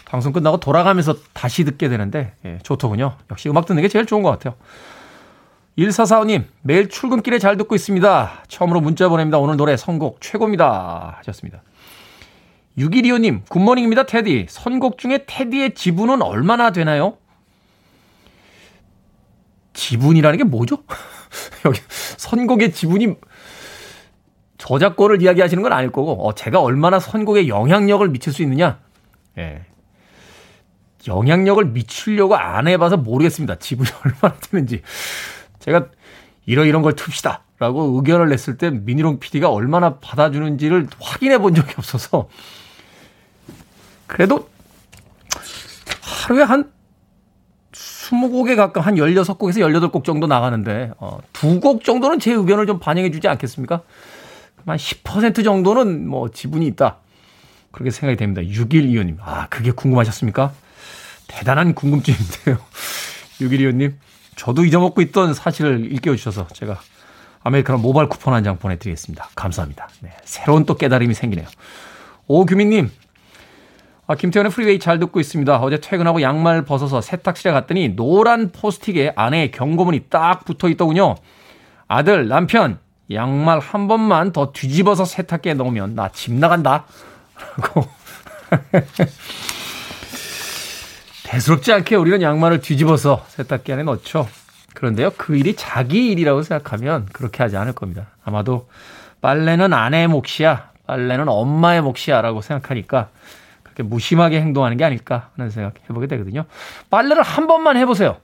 방송 끝나고 돌아가면서 다시 듣게 되는데 예, 좋더군요. 역시 음악 듣는 게 제일 좋은 것 같아요. 1445님, 매일 출근길에 잘 듣고 있습니다. 처음으로 문자 보냅니다. 오늘 노래 선곡 최고입니다. 하셨습니다. 6125님, 굿모닝입니다, 테디. 선곡 중에 테디의 지분은 얼마나 되나요? 지분이라는 게 뭐죠? 여기 선곡의 지분이 저작권을 이야기하시는 건 아닐 거고, 어, 제가 얼마나 선곡에 영향력을 미칠 수 있느냐? 예. 영향력을 미치려고 안 해봐서 모르겠습니다. 지분이 얼마나 되는지. 제가 이러이런 걸 틉시다. 라고 의견을 냈을 때 미니롱 PD가 얼마나 받아주는지를 확인해 본 적이 없어서 그래도 하루에 한 20곡에 가까운 한 16곡에서 18곡 정도 나가는데 어, 두 곡 정도는 제 의견을 좀 반영해 주지 않겠습니까? 한 10% 정도는 뭐 지분이 있다. 그렇게 생각이 됩니다. 6125님. 아, 그게 궁금하셨습니까? 대단한 궁금증인데요. 6125님. 저도 잊어먹고 있던 사실을 일깨워 주셔서 제가 아메리카노 모바일 쿠폰 한 장 보내드리겠습니다. 감사합니다. 네, 새로운 또 깨달음이 생기네요. 오규민님, 아, 김태훈의 프리웨이 잘 듣고 있습니다. 어제 퇴근하고 양말 벗어서 세탁실에 갔더니 노란 포스트잇 안에 경고문이 딱 붙어 있더군요. 아들, 남편, 양말 한 번만 더 뒤집어서 세탁기에 넣으면 나 집 나간다. 라고. 대수롭지 않게 우리는 양말을 뒤집어서 세탁기 안에 넣죠. 그런데요, 그 일이 자기 일이라고 생각하면 그렇게 하지 않을 겁니다. 아마도 빨래는 아내의 몫이야, 빨래는 엄마의 몫이야 라고 생각하니까 무심하게 행동하는 게 아닐까 하는 생각 해보게 되거든요. 빨래를 한 번만 해보세요.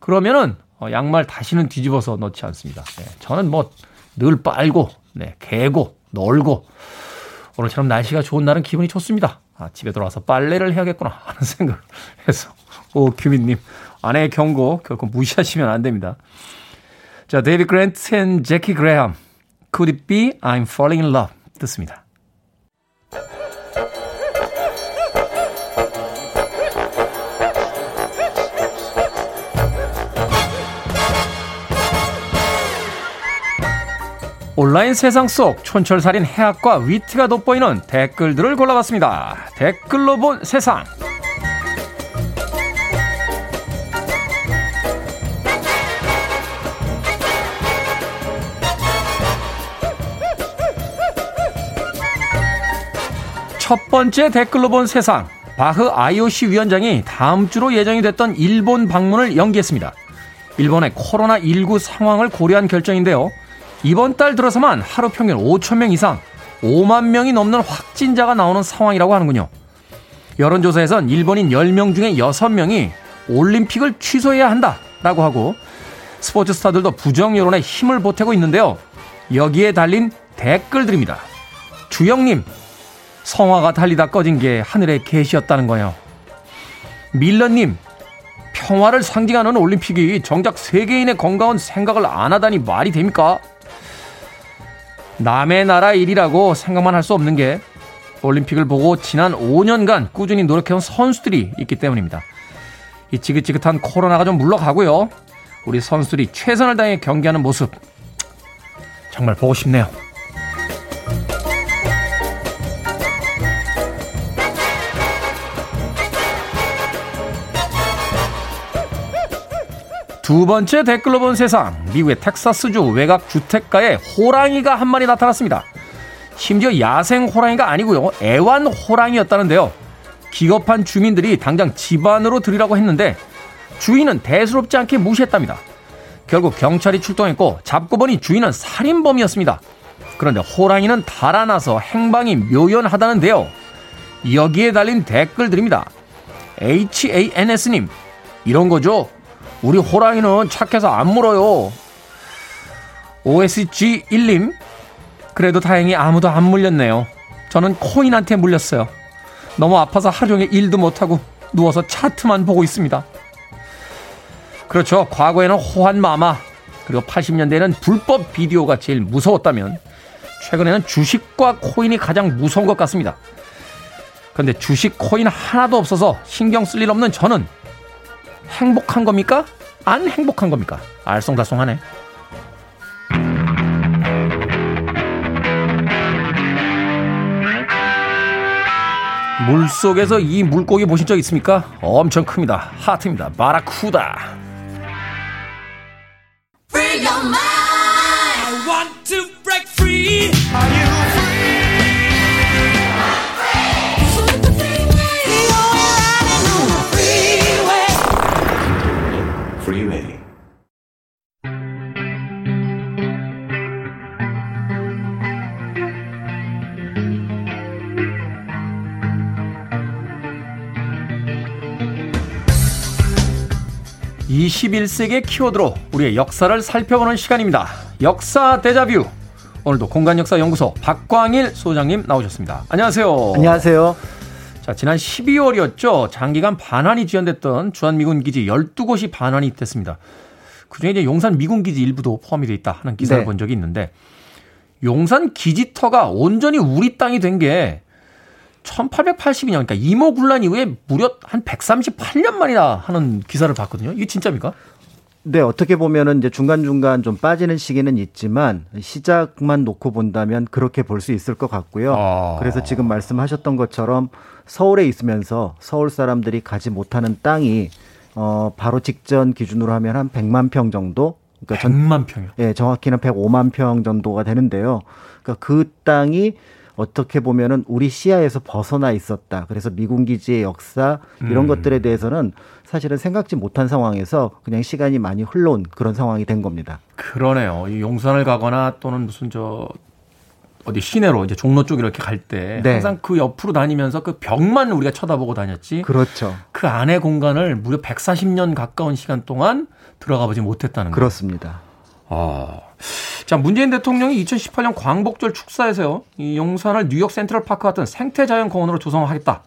그러면은 어, 양말 다시는 뒤집어서 넣지 않습니다. 네, 저는 뭐 늘 빨고, 네, 개고, 널고, 오늘처럼 날씨가 좋은 날은 기분이 좋습니다. 아, 집에 돌아와서 빨래를 해야겠구나 하는 생각을 해서 오 규민님 아내의 경고 결코 무시하시면 안 됩니다. 자 데이빗 그랜트 and 제키 그레이엄 Could it be I'm falling in love 듣습니다. 온라인 세상 속 촌철살인 해학과 위트가 돋보이는 댓글들을 골라봤습니다. 댓글로 본 세상. 첫 번째 댓글로 본 세상. 바흐 IOC 위원장이 다음 주로 예정이 됐던 일본 방문을 연기했습니다. 일본의 코로나19 상황을 고려한 결정인데요. 이번 달 들어서만 하루 평균 5천 명 이상 5만 명이 넘는 확진자가 나오는 상황이라고 하는군요. 여론조사에선 일본인 10명 중에 6명이 올림픽을 취소해야 한다라고 하고 스포츠 스타들도 부정 여론에 힘을 보태고 있는데요. 여기에 달린 댓글들입니다. 주영님, 성화가 달리다 꺼진 게 하늘의 계시였다는 거요. 밀러님, 평화를 상징하는 올림픽이 정작 세계인의 건강은 생각을 안 하다니 말이 됩니까? 남의 나라 일이라고 생각만 할 수 없는 게 올림픽을 보고 지난 5년간 꾸준히 노력해온 선수들이 있기 때문입니다. 이 지긋지긋한 코로나가 좀 물러가고요. 우리 선수들이 최선을 다해 경기하는 모습 정말 보고 싶네요. 두 번째 댓글로 본 세상. 미국의 텍사스주 외곽 주택가에 호랑이가 한 마리 나타났습니다. 심지어 야생 호랑이가 아니고요. 애완 호랑이였다는데요. 기겁한 주민들이 당장 집 안으로 들이라고 했는데 주인은 대수롭지 않게 무시했답니다. 결국 경찰이 출동했고 잡고 보니 주인은 살인범이었습니다. 그런데 호랑이는 달아나서 행방이 묘연하다는데요. 여기에 달린 댓글들입니다. HANS님, 이런 거죠? 우리 호랑이는 착해서 안 물어요. OSG1님, 그래도 다행히 아무도 안 물렸네요. 저는 코인한테 물렸어요. 너무 아파서 하루 종일 일도 못하고 누워서 차트만 보고 있습니다. 그렇죠. 과거에는 호환 마마, 그리고 80년대에는 불법 비디오가 제일 무서웠다면 최근에는 주식과 코인이 가장 무서운 것 같습니다. 그런데 주식, 코인 하나도 없어서 신경 쓸 일 없는 저는 행복한 겁니까? 안 행복한 겁니까? 알쏭달쏭하네. 물 속에서 이 물고기 보신 적 있습니까? 엄청 큽니다. 하트입니다. 바라쿠다. 21세기의 키워드로 우리의 역사를 살펴보는 시간입니다. 역사 대자뷰. 오늘도 공간역사연구소 박광일 소장님 나오셨습니다. 안녕하세요. 안녕하세요. 자, 지난 12월이었죠. 장기간 반환이 지연됐던 주한미군 기지 12곳이 반환이 됐습니다. 그중에 이제 용산 미군 기지 일부도 포함이 돼 있다 하는 기사를 네. 본 적이 있는데 용산 기지터가 온전히 우리 땅이 된 게 1882년, 그러니까 이모군란 이후에 무려 한 138년 만이다 하는 기사를 봤거든요. 이게 진짜입니까? 네, 어떻게 보면은 이제 중간중간 좀 빠지는 시기는 있지만 시작만 놓고 본다면 그렇게 볼 수 있을 것 같고요. 아. 그래서 지금 말씀하셨던 것처럼 서울에 있으면서 서울 사람들이 가지 못하는 땅이 어 바로 직전 기준으로 하면 한 100만 평 정도 그러니까 100만 평이요. 예, 정확히는 105만 평 정도가 되는데요. 그러니까 그 땅이 어떻게 보면은 우리 시야에서 벗어나 있었다. 그래서 미군 기지의 역사 이런 음. 것들에 대해서는 사실은 생각지 못한 상황에서 그냥 시간이 많이 흘러온 그런 상황이 된 겁니다. 그러네요. 이 용산을 가거나 또는 무슨 저 어디 시내로 이제 종로 쪽 이렇게 갈때 네. 항상 그 옆으로 다니면서 그 벽만 우리가 쳐다보고 다녔지. 그렇죠. 그 안의 공간을 무려 140년 가까운 시간 동안 들어가 보지 못했다는 거죠. 그렇습니다. 아. 자, 문재인 대통령이 2018년 광복절 축사에서요. 이 용산을 뉴욕 센트럴 파크 같은 생태 자연 공원으로 조성하겠다.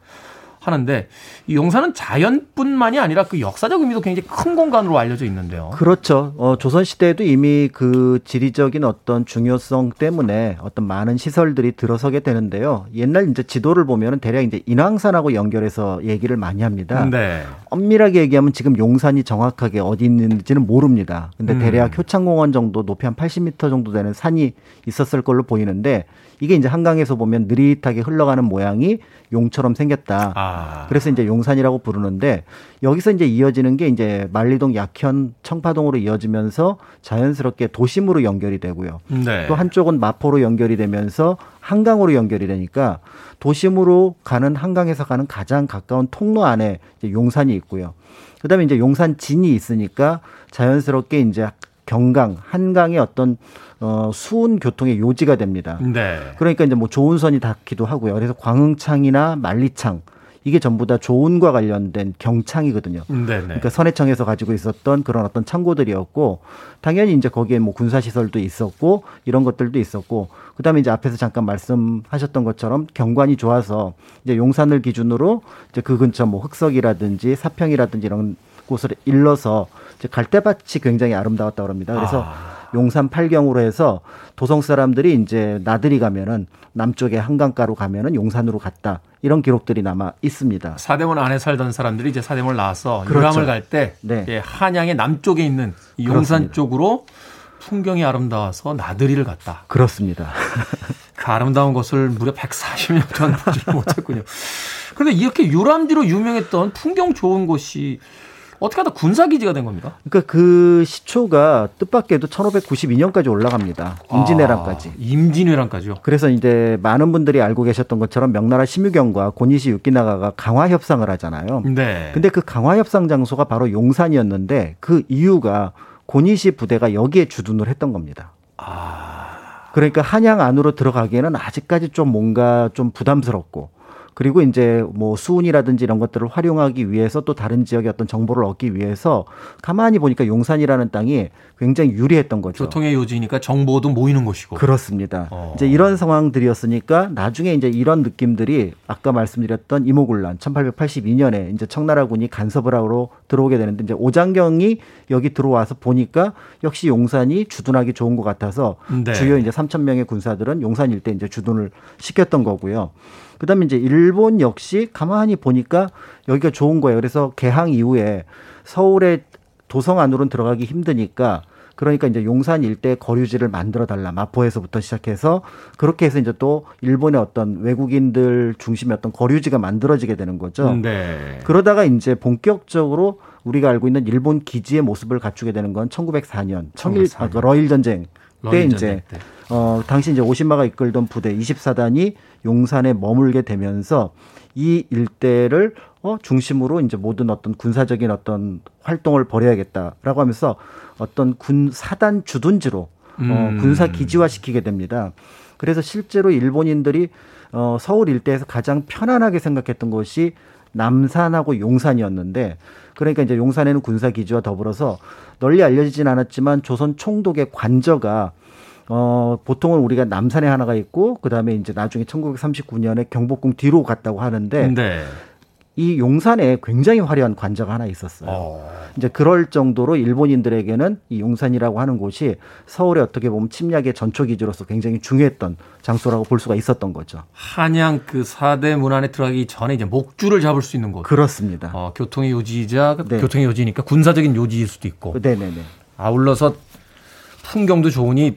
하는데 이 용산은 자연뿐만이 아니라 그 역사적 의미도 굉장히 큰 공간으로 알려져 있는데요. 그렇죠. 어, 조선 시대에도 이미 그 지리적인 어떤 중요성 때문에 어떤 많은 시설들이 들어서게 되는데요. 옛날 이제 지도를 보면은 대략 이제 인왕산하고 연결해서 얘기를 많이 합니다. 네. 엄밀하게 얘기하면 지금 용산이 정확하게 어디 있는지는 모릅니다. 근데 음. 대략 효창공원 정도 높이 한 80m 정도 되는 산이 있었을 걸로 보이는데 이게 이제 한강에서 보면 느릿하게 흘러가는 모양이 용처럼 생겼다. 아. 그래서 이제 용산이라고 부르는데 여기서 이제 이어지는 게 이제 만리동 약현 청파동으로 이어지면서 자연스럽게 도심으로 연결이 되고요. 네. 또 한쪽은 마포로 연결이 되면서 한강으로 연결이 되니까 도심으로 가는 한강에서 가는 가장 가까운 통로 안에 이제 용산이 있고요. 그다음에 이제 용산 진이 있으니까 자연스럽게 이제 경강, 한강의 어떤 어, 수은 교통의 요지가 됩니다. 네. 그러니까 이제 뭐 조은선이 닿기도 하고요. 그래서 광흥창이나 만리창 이게 전부 다 조은과 관련된 경창이거든요. 네네. 네. 그러니까 선해청에서 가지고 있었던 그런 어떤 창고들이었고 당연히 이제 거기에 뭐 군사 시설도 있었고 이런 것들도 있었고 그다음에 이제 앞에서 잠깐 말씀하셨던 것처럼 경관이 좋아서 이제 용산을 기준으로 이제 그 근처 뭐 흑석이라든지 사평이라든지 이런 곳을 일러서 이제 갈대밭이 굉장히 아름다웠다고 합니다. 그래서 아. 용산 팔경으로 해서 도성 사람들이 이제 나들이 가면은 남쪽에 한강가로 가면은 용산으로 갔다. 이런 기록들이 남아 있습니다. 사대문 안에 살던 사람들이 이제 사대문을 나와서 그렇죠. 유람을 갈때 네. 예, 한양의 남쪽에 있는 용산 그렇습니다. 쪽으로 풍경이 아름다워서 나들이를 갔다. 그렇습니다. 그 아름다운 것을 무려 140년 동안 보지 못했군요. 그런데 이렇게 유람지로 유명했던 풍경 좋은 곳이 어떻게 하다 군사기지가 된 겁니까? 그러니까 그 시초가 뜻밖에도 1592년까지 올라갑니다. 임진왜란까지. 아, 임진왜란까지요? 그래서 이제 많은 분들이 알고 계셨던 것처럼 명나라 심유경과 고니시 육기나가가 강화 협상을 하잖아요. 네. 근데 그 강화 협상 장소가 바로 용산이었는데 그 이유가 고니시 부대가 여기에 주둔을 했던 겁니다. 아. 그러니까 한양 안으로 들어가기에는 아직까지 좀 뭔가 좀 부담스럽고 그리고 이제 뭐 수운이라든지 이런 것들을 활용하기 위해서 또 다른 지역의 어떤 정보를 얻기 위해서 가만히 보니까 용산이라는 땅이 굉장히 유리했던 거죠. 교통의 요지니까 정보도 모이는 곳이고. 그렇습니다. 어. 이제 이런 상황들이었으니까 나중에 이제 이런 느낌들이 아까 말씀드렸던 이모군란 1882년에 이제 청나라군이 간섭을 하러 들어오게 되는데 이제 오장경이 여기 들어와서 보니까 역시 용산이 주둔하기 좋은 것 같아서 네. 주요 이제 3천 명의 군사들은 용산 일대 이제 주둔을 시켰던 거고요. 그다음에 이제 일본 역시 가만히 보니까 여기가 좋은 거예요. 그래서 개항 이후에 서울의 도성 안으로는 들어가기 힘드니까 그러니까 이제 용산 일대 거류지를 만들어 달라 마포에서부터 시작해서 그렇게 해서 이제 또 일본의 어떤 외국인들 중심의 어떤 거류지가 만들어지게 되는 거죠. 네. 그러다가 이제 본격적으로 우리가 알고 있는 일본 기지의 모습을 갖추게 되는 건 1904년 청일 아, 그 러일 전쟁 때 러일 이제 때. 어 당시 이제 오신마가 이끌던 부대 24단이 용산에 머물게 되면서 이 일대를 어 중심으로 이제 모든 어떤 군사적인 어떤 활동을 벌여야겠다라고 하면서 어떤 군 사단 주둔지로 어 음. 군사 기지화 시키게 됩니다. 그래서 실제로 일본인들이 어 서울 일대에서 가장 편안하게 생각했던 곳이 남산하고 용산이었는데 그러니까 이제 용산에는 군사 기지와 더불어서 널리 알려지진 않았지만 조선 총독의 관저가 어, 보통은 우리가 남산에 하나가 있고, 그 다음에 이제 나중에 1939년에 경복궁 뒤로 갔다고 하는데, 네. 이 용산에 굉장히 화려한 관저가 하나 있었어요. 어. 이제 그럴 정도로 일본인들에게는 이 용산이라고 하는 곳이 서울에 어떻게 보면 침략의 전초 기지로서 굉장히 중요했던 장소라고 볼 수가 있었던 거죠. 한양 그 4대 문 안에 들어가기 전에 이제 목줄을 잡을 수 있는 곳. 그렇습니다. 어, 교통의 요지이자 네. 교통의 요지니까 군사적인 요지일 수도 있고 네네네. 아울러서 풍경도 좋으니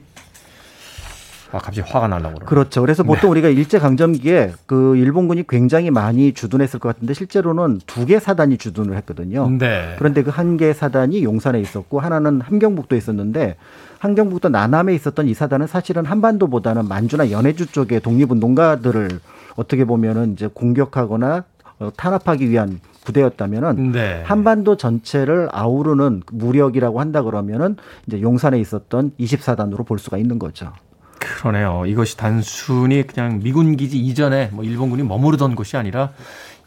아 갑자기 화가 날라고 그러네. 그렇죠. 그래서 보통 네. 우리가 일제 강점기에 그 일본군이 굉장히 많이 주둔했을 것 같은데 실제로는 두 개 사단이 주둔을 했거든요. 네. 그런데 그 한 개 사단이 용산에 있었고 하나는 함경북도에 있었는데 함경북도 나남에 있었던 이 사단은 사실은 한반도보다는 만주나 연해주 쪽의 독립운동가들을 어떻게 보면은 이제 공격하거나 어, 탄압하기 위한 부대였다면은 네. 한반도 전체를 아우르는 무력이라고 한다 그러면은 이제 용산에 있었던 24단으로 볼 수가 있는 거죠. 그러네요. 이것이 단순히 그냥 미군 기지 이전에 뭐 일본군이 머무르던 곳이 아니라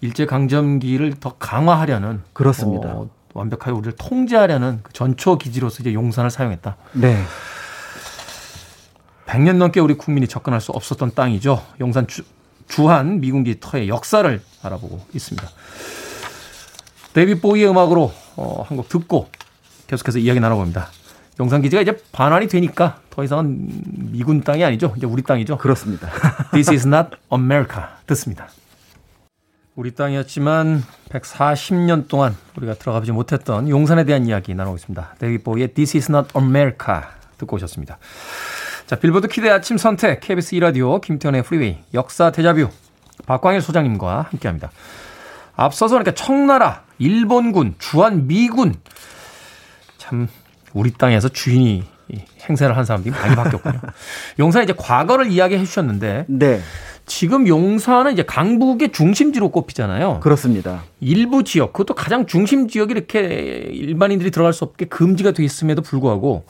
일제 강점기를 더 강화하려는 그렇습니다. 어, 완벽하게 우리를 통제하려는 그 전초 기지로서 이제 용산을 사용했다. 네. 100년 넘게 우리 국민이 접근할 수 없었던 땅이죠. 용산 주, 주한 미군기 터의 역사를 알아보고 있습니다. 데이빗 보위의 음악으로 어, 한곡 듣고 계속해서 이야기 나눠봅니다. 용산 기지가 이제 반환이 되니까 더 이상은 미군 땅이 아니죠. 이제 우리 땅이죠. 그렇습니다. This is not America. 듣습니다. 우리 땅이었지만 140년 동안 우리가 들어가보지 못했던 용산에 대한 이야기 나누고 있습니다. 데이빗 보위의 This is not America 듣고 오셨습니다. 자, 빌보드 키드 아침 선택 KBS 2라디오 김태현의 프리웨이 역사 데자뷰 박광일 소장님과 함께합니다. 앞서서 그러니까 청나라, 일본군, 주한 미군 참 우리 땅에서 주인이 행세를 한 사람들이 많이 바뀌었군요. 용산 이제 과거를 이야기해 주셨는데 네. 지금 용산은 이제 강북의 중심지로 꼽히잖아요. 그렇습니다. 일부 지역, 그것도 가장 중심 지역이 이렇게 일반인들이 들어갈 수 없게 금지가 돼 있음에도 불구하고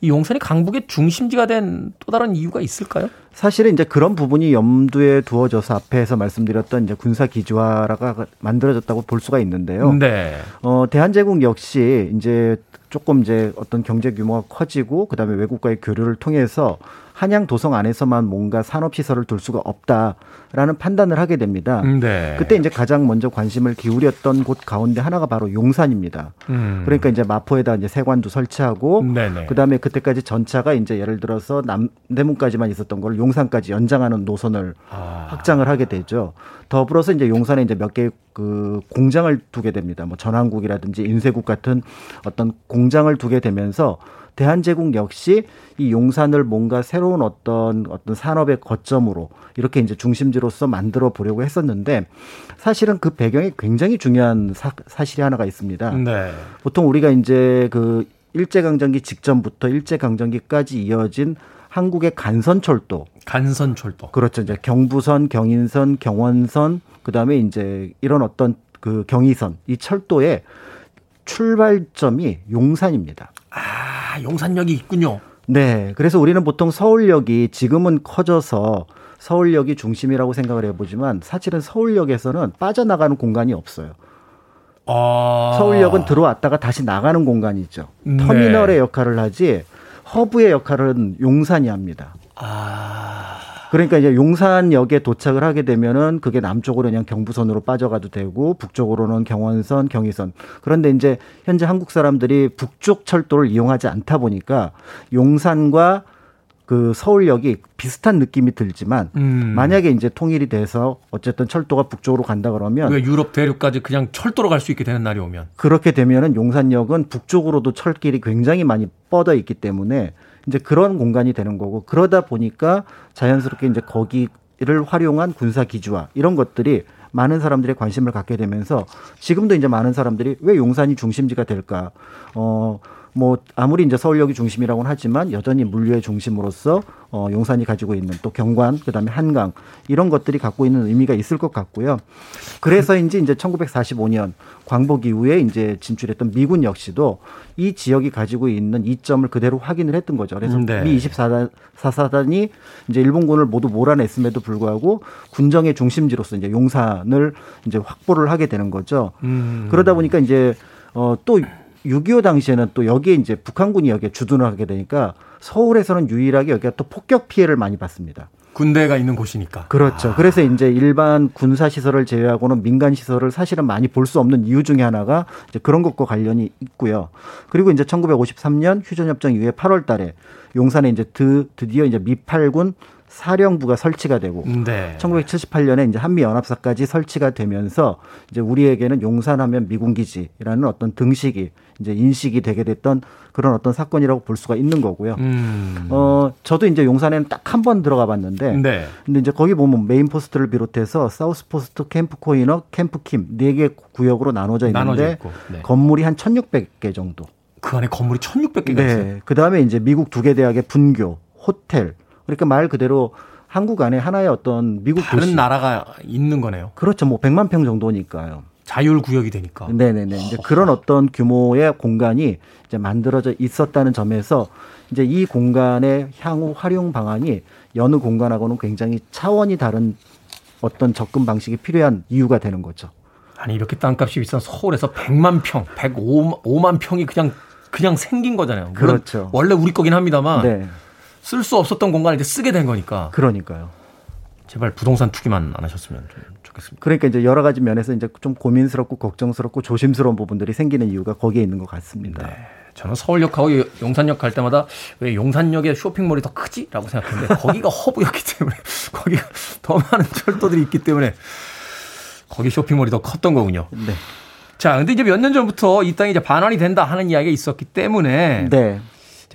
이 용산이 강북의 중심지가 된 또 다른 이유가 있을까요? 사실은 이제 그런 부분이 염두에 두어져서 앞에서 말씀드렸던 이제 군사 기지화가 만들어졌다고 볼 수가 있는데요. 네. 어, 대한제국 역시 이제 조금 이제 어떤 경제 규모가 커지고 그다음에 외국과의 교류를 통해서 한양 도성 안에서만 뭔가 산업 시설을 둘 수가 없다라는 판단을 하게 됩니다. 네. 그때 이제 가장 먼저 관심을 기울였던 곳 가운데 하나가 바로 용산입니다. 음. 그러니까 이제 마포에다 이제 세관도 설치하고 네네. 그다음에 그때까지 전차가 이제 예를 들어서 남대문까지만 있었던 걸 용산까지 연장하는 노선을 아. 확장을 하게 되죠. 더불어서 이제 용산에 이제 몇개그 공장을 두게 됩니다. 뭐 전환국이라든지 인쇄국 같은 어떤 공장을 두게 되면서 대한제국 역시 이 용산을 뭔가 새로운 어떤 어떤 산업의 거점으로 이렇게 이제 중심지로서 만들어 보려고 했었는데 사실은 그 배경에 굉장히 중요한 사, 사실이 하나가 있습니다. 네. 보통 우리가 이제 그 일제강점기 직전부터 일제강점기까지 이어진 한국의 간선철도 간선철도. 그렇죠. 이제 경부선, 경인선, 경원선, 그 다음에 이제 이런 어떤 그 경의선, 이 철도의 출발점이 용산입니다. 아, 용산역이 있군요. 네. 그래서 우리는 보통 서울역이 지금은 커져서 서울역이 중심이라고 생각을 해보지만 사실은 서울역에서는 빠져나가는 공간이 없어요. 아. 서울역은 들어왔다가 다시 나가는 공간이죠. 네. 터미널의 역할을 하지 허브의 역할은 용산이 합니다. 아. 그러니까 이제 용산역에 도착을 하게 되면은 그게 남쪽으로 그냥 경부선으로 빠져가도 되고 북쪽으로는 경원선, 경의선. 그런데 이제 현재 한국 사람들이 북쪽 철도를 이용하지 않다 보니까 용산과 그 서울역이 비슷한 느낌이 들지만 음. 만약에 이제 통일이 돼서 어쨌든 철도가 북쪽으로 간다 그러면 왜 유럽 대륙까지 그냥 철도로 갈 수 있게 되는 날이 오면 그렇게 되면은 용산역은 북쪽으로도 철길이 굉장히 많이 뻗어 있기 때문에 이제 그런 공간이 되는 거고 그러다 보니까 자연스럽게 이제 거기를 활용한 군사 기주화 이런 것들이 많은 사람들의 관심을 갖게 되면서 지금도 이제 많은 사람들이 왜 용산이 중심지가 될까? 어 뭐 아무리 이제 서울역이 중심이라고는 하지만 여전히 물류의 중심으로서 어 용산이 가지고 있는 또 경관 그다음에 한강 이런 것들이 갖고 있는 의미가 있을 것 같고요. 그래서인지 이제 1945년 광복 이후에 이제 진출했던 미군 역시도 이 지역이 가지고 있는 이점을 그대로 확인을 했던 거죠. 그래서 네. 미 24사단이 이제 일본군을 모두 몰아냈음에도 불구하고 군정의 중심지로서 이제 용산을 이제 확보를 하게 되는 거죠. 음. 그러다 보니까 이제 어또 6.25 당시에는 또 여기에 이제 북한군이 여기에 주둔을 하게 되니까 서울에서는 유일하게 여기가 또 폭격 피해를 많이 받습니다. 군대가 있는 곳이니까. 그렇죠. 아. 그래서 이제 일반 군사 시설을 제외하고는 민간 시설을 사실은 많이 볼 수 없는 이유 중에 하나가 이제 그런 것과 관련이 있고요. 그리고 이제 1953년 휴전협정 이후에 8월 달에 용산에 이제 드, 드디어 이제 미8군 사령부가 설치가 되고 네. 1978년에 이제 한미 연합사까지 설치가 되면서 이제 우리에게는 용산하면 미군 기지라는 어떤 등식이 이제 인식이 되게 됐던 그런 어떤 사건이라고 볼 수가 있는 거고요. 음. 어 저도 이제 용산에는 딱 한 번 들어가 봤는데 네. 근데 이제 거기 보면 메인 포스트를 비롯해서 사우스 포스트, 캠프 코이너, 캠프 킴 네 개 구역으로 나눠져 있는데 네. 건물이 한 1,600개 정도. 그 안에 건물이 1,600개가 네. 있어요. 그다음에 이제 미국 두 개 대학의 분교, 호텔 그러니까 말 그대로 한국 안에 하나의 어떤 미국 다른 도시. 나라가 있는 거네요. 그렇죠. 뭐 100만 평 정도니까요. 자율 구역이 되니까. 네네네. 이제 그런 어떤 규모의 공간이 이제 만들어져 있었다는 점에서 이제 이 공간의 향후 활용 방안이 여느 공간하고는 굉장히 차원이 다른 어떤 접근 방식이 필요한 이유가 되는 거죠. 아니 이렇게 땅값이 비싼 서울에서 100만 평, 105만 평이 그냥 그냥 생긴 거잖아요. 그렇죠. 원래 우리 거긴 합니다만 네. 쓸 수 없었던 공간을 이제 쓰게 된 거니까. 그러니까요. 제발 부동산 투기만 안 하셨으면 좀 좋겠습니다. 그러니까 이제 여러 가지 면에서 이제 좀 고민스럽고 걱정스럽고 조심스러운 부분들이 생기는 이유가 거기에 있는 것 같습니다. 네. 저는 서울역하고 용산역 갈 때마다 왜 용산역에 쇼핑몰이 더 크지? 라고 생각했는데 거기가 허브였기 때문에 거기가 더 많은 철도들이 있기 때문에 거기 쇼핑몰이 더 컸던 거군요. 네. 자, 근데 이제 몇 년 전부터 이 땅이 이제 반환이 된다 하는 이야기가 있었기 때문에 네.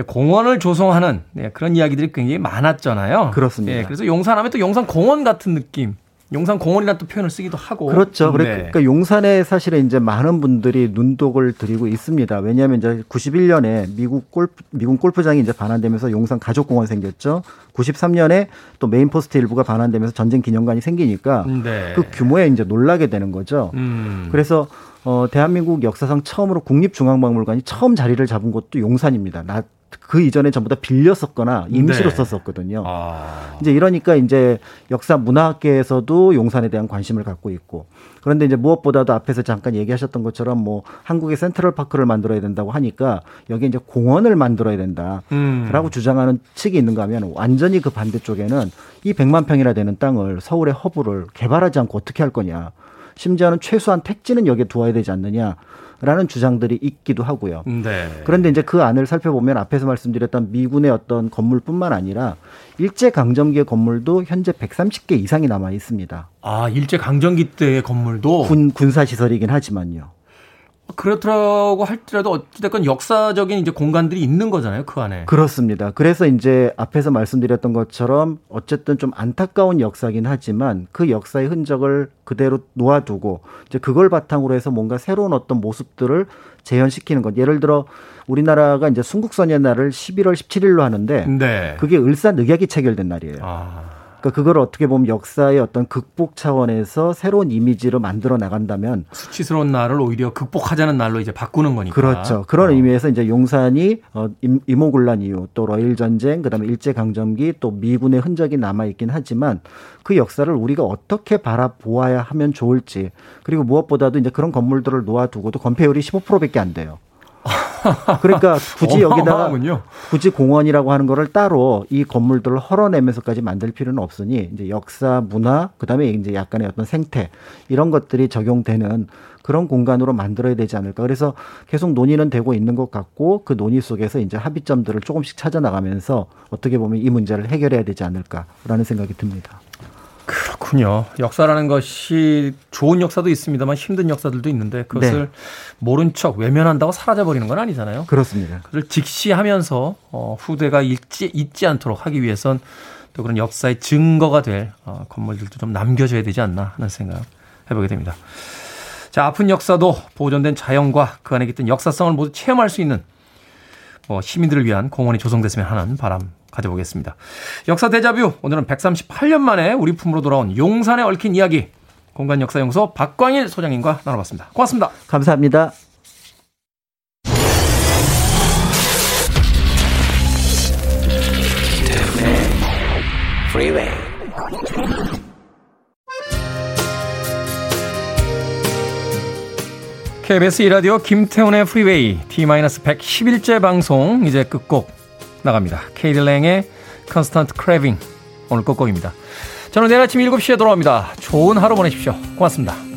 공원을 조성하는 네, 그런 이야기들이 굉장히 많았잖아요. 그렇습니다. 네, 그래서 용산하면 또 용산 공원 같은 느낌. 용산 공원이라는 또 표현을 쓰기도 하고. 그렇죠. 네. 그러니까 용산에 사실은 이제 많은 분들이 눈독을 들이고 있습니다. 왜냐하면 이제 91년에 미국 골프, 미군 골프장이 이제 반환되면서 용산 가족공원 생겼죠. 93년에 또 메인 포스트 일부가 반환되면서 전쟁 기념관이 생기니까 네. 그 규모에 이제 놀라게 되는 거죠. 음. 그래서 어, 대한민국 역사상 처음으로 국립중앙박물관이 처음 자리를 잡은 곳도 용산입니다. 나 그 이전에 전부 다 빌렸었거나 임시로 네. 썼었거든요. 아. 이제 이러니까 이제 역사 문화학계에서도 용산에 대한 관심을 갖고 있고 그런데 이제 무엇보다도 앞에서 잠깐 얘기하셨던 것처럼 뭐 한국의 센트럴 파크를 만들어야 된다고 하니까 여기 이제 공원을 만들어야 된다라고 음. 주장하는 측이 있는가 하면 완전히 그 반대쪽에는 이 100만 평이나 되는 땅을 서울의 허브를 개발하지 않고 어떻게 할 거냐. 심지어는 최소한 택지는 여기에 두어야 되지 않느냐. 라는 주장들이 있기도 하고요. 네. 그런데 이제 그 안을 살펴보면 앞에서 말씀드렸던 미군의 어떤 건물뿐만 아니라 일제 강점기의 건물도 현재 130개 이상이 남아 있습니다. 아, 일제 강점기 때의 건물도 군 군사 시설이긴 하지만요. 그렇더라고 할지라도 어찌됐건 역사적인 이제 공간들이 있는 거잖아요, 그 안에. 그렇습니다. 그래서 이제 앞에서 말씀드렸던 것처럼 어쨌든 좀 안타까운 역사긴 하지만 그 역사의 흔적을 그대로 놓아두고 이제 그걸 바탕으로 해서 뭔가 새로운 어떤 모습들을 재현시키는 것. 예를 들어 우리나라가 이제 순국선의 날을 11월 17일로 하는데 네. 그게 을사늑약이 체결된 날이에요. 아. 그러니까 그걸 어떻게 보면 역사의 어떤 극복 차원에서 새로운 이미지로 만들어 나간다면 수치스러운 날을 오히려 극복하자는 날로 이제 바꾸는 거니까. 그렇죠. 그런 어. 의미에서 이제 용산이 어, 이모군란 이후 또 러일 전쟁 그다음에 일제 강점기 또 미군의 흔적이 남아 있긴 하지만 그 역사를 우리가 어떻게 바라보아야 하면 좋을지 그리고 무엇보다도 이제 그런 건물들을 놓아두고도 건폐율이 15%밖에 안 돼요. 그러니까 굳이 여기다가 굳이 공원이라고 하는 거를 따로 이 건물들을 헐어내면서까지 만들 필요는 없으니 이제 역사, 문화, 그다음에 이제 약간의 어떤 생태 이런 것들이 적용되는 그런 공간으로 만들어야 되지 않을까. 그래서 계속 논의는 되고 있는 것 같고 그 논의 속에서 이제 합의점들을 조금씩 찾아 나가면서 어떻게 보면 이 문제를 해결해야 되지 않을까라는 생각이 듭니다. 그렇군요. 역사라는 것이 좋은 역사도 있습니다만 힘든 역사들도 있는데 그것을 네. 모른 척 외면한다고 사라져버리는 건 아니잖아요. 그렇습니다. 그걸 직시하면서 어, 후대가 잊지, 잊지 않도록 하기 위해선 또 그런 역사의 증거가 될 어, 건물들도 좀 남겨줘야 되지 않나 하는 생각 해보게 됩니다. 자, 아픈 역사도 보존된 자연과 그 안에 깃든 역사성을 모두 체험할 수 있는 뭐 시민들을 위한 공원이 조성됐으면 하는 바람 가져보겠습니다. 역사 대자뷰 오늘은 138년 만에 우리 품으로 돌아온 용산에 얽힌 이야기 공간 역사 연구소 박광일 소장님과 나눠봤습니다. 고맙습니다. 감사합니다. KBS 이라디오 김태훈의 프리웨이 D-111째 방송 이제 끝곡 나갑니다. k.d. lang의 Constant Craving 오늘 끝곡입니다. 저는 내일 아침 7시에 돌아옵니다. 좋은 하루 보내십시오. 고맙습니다.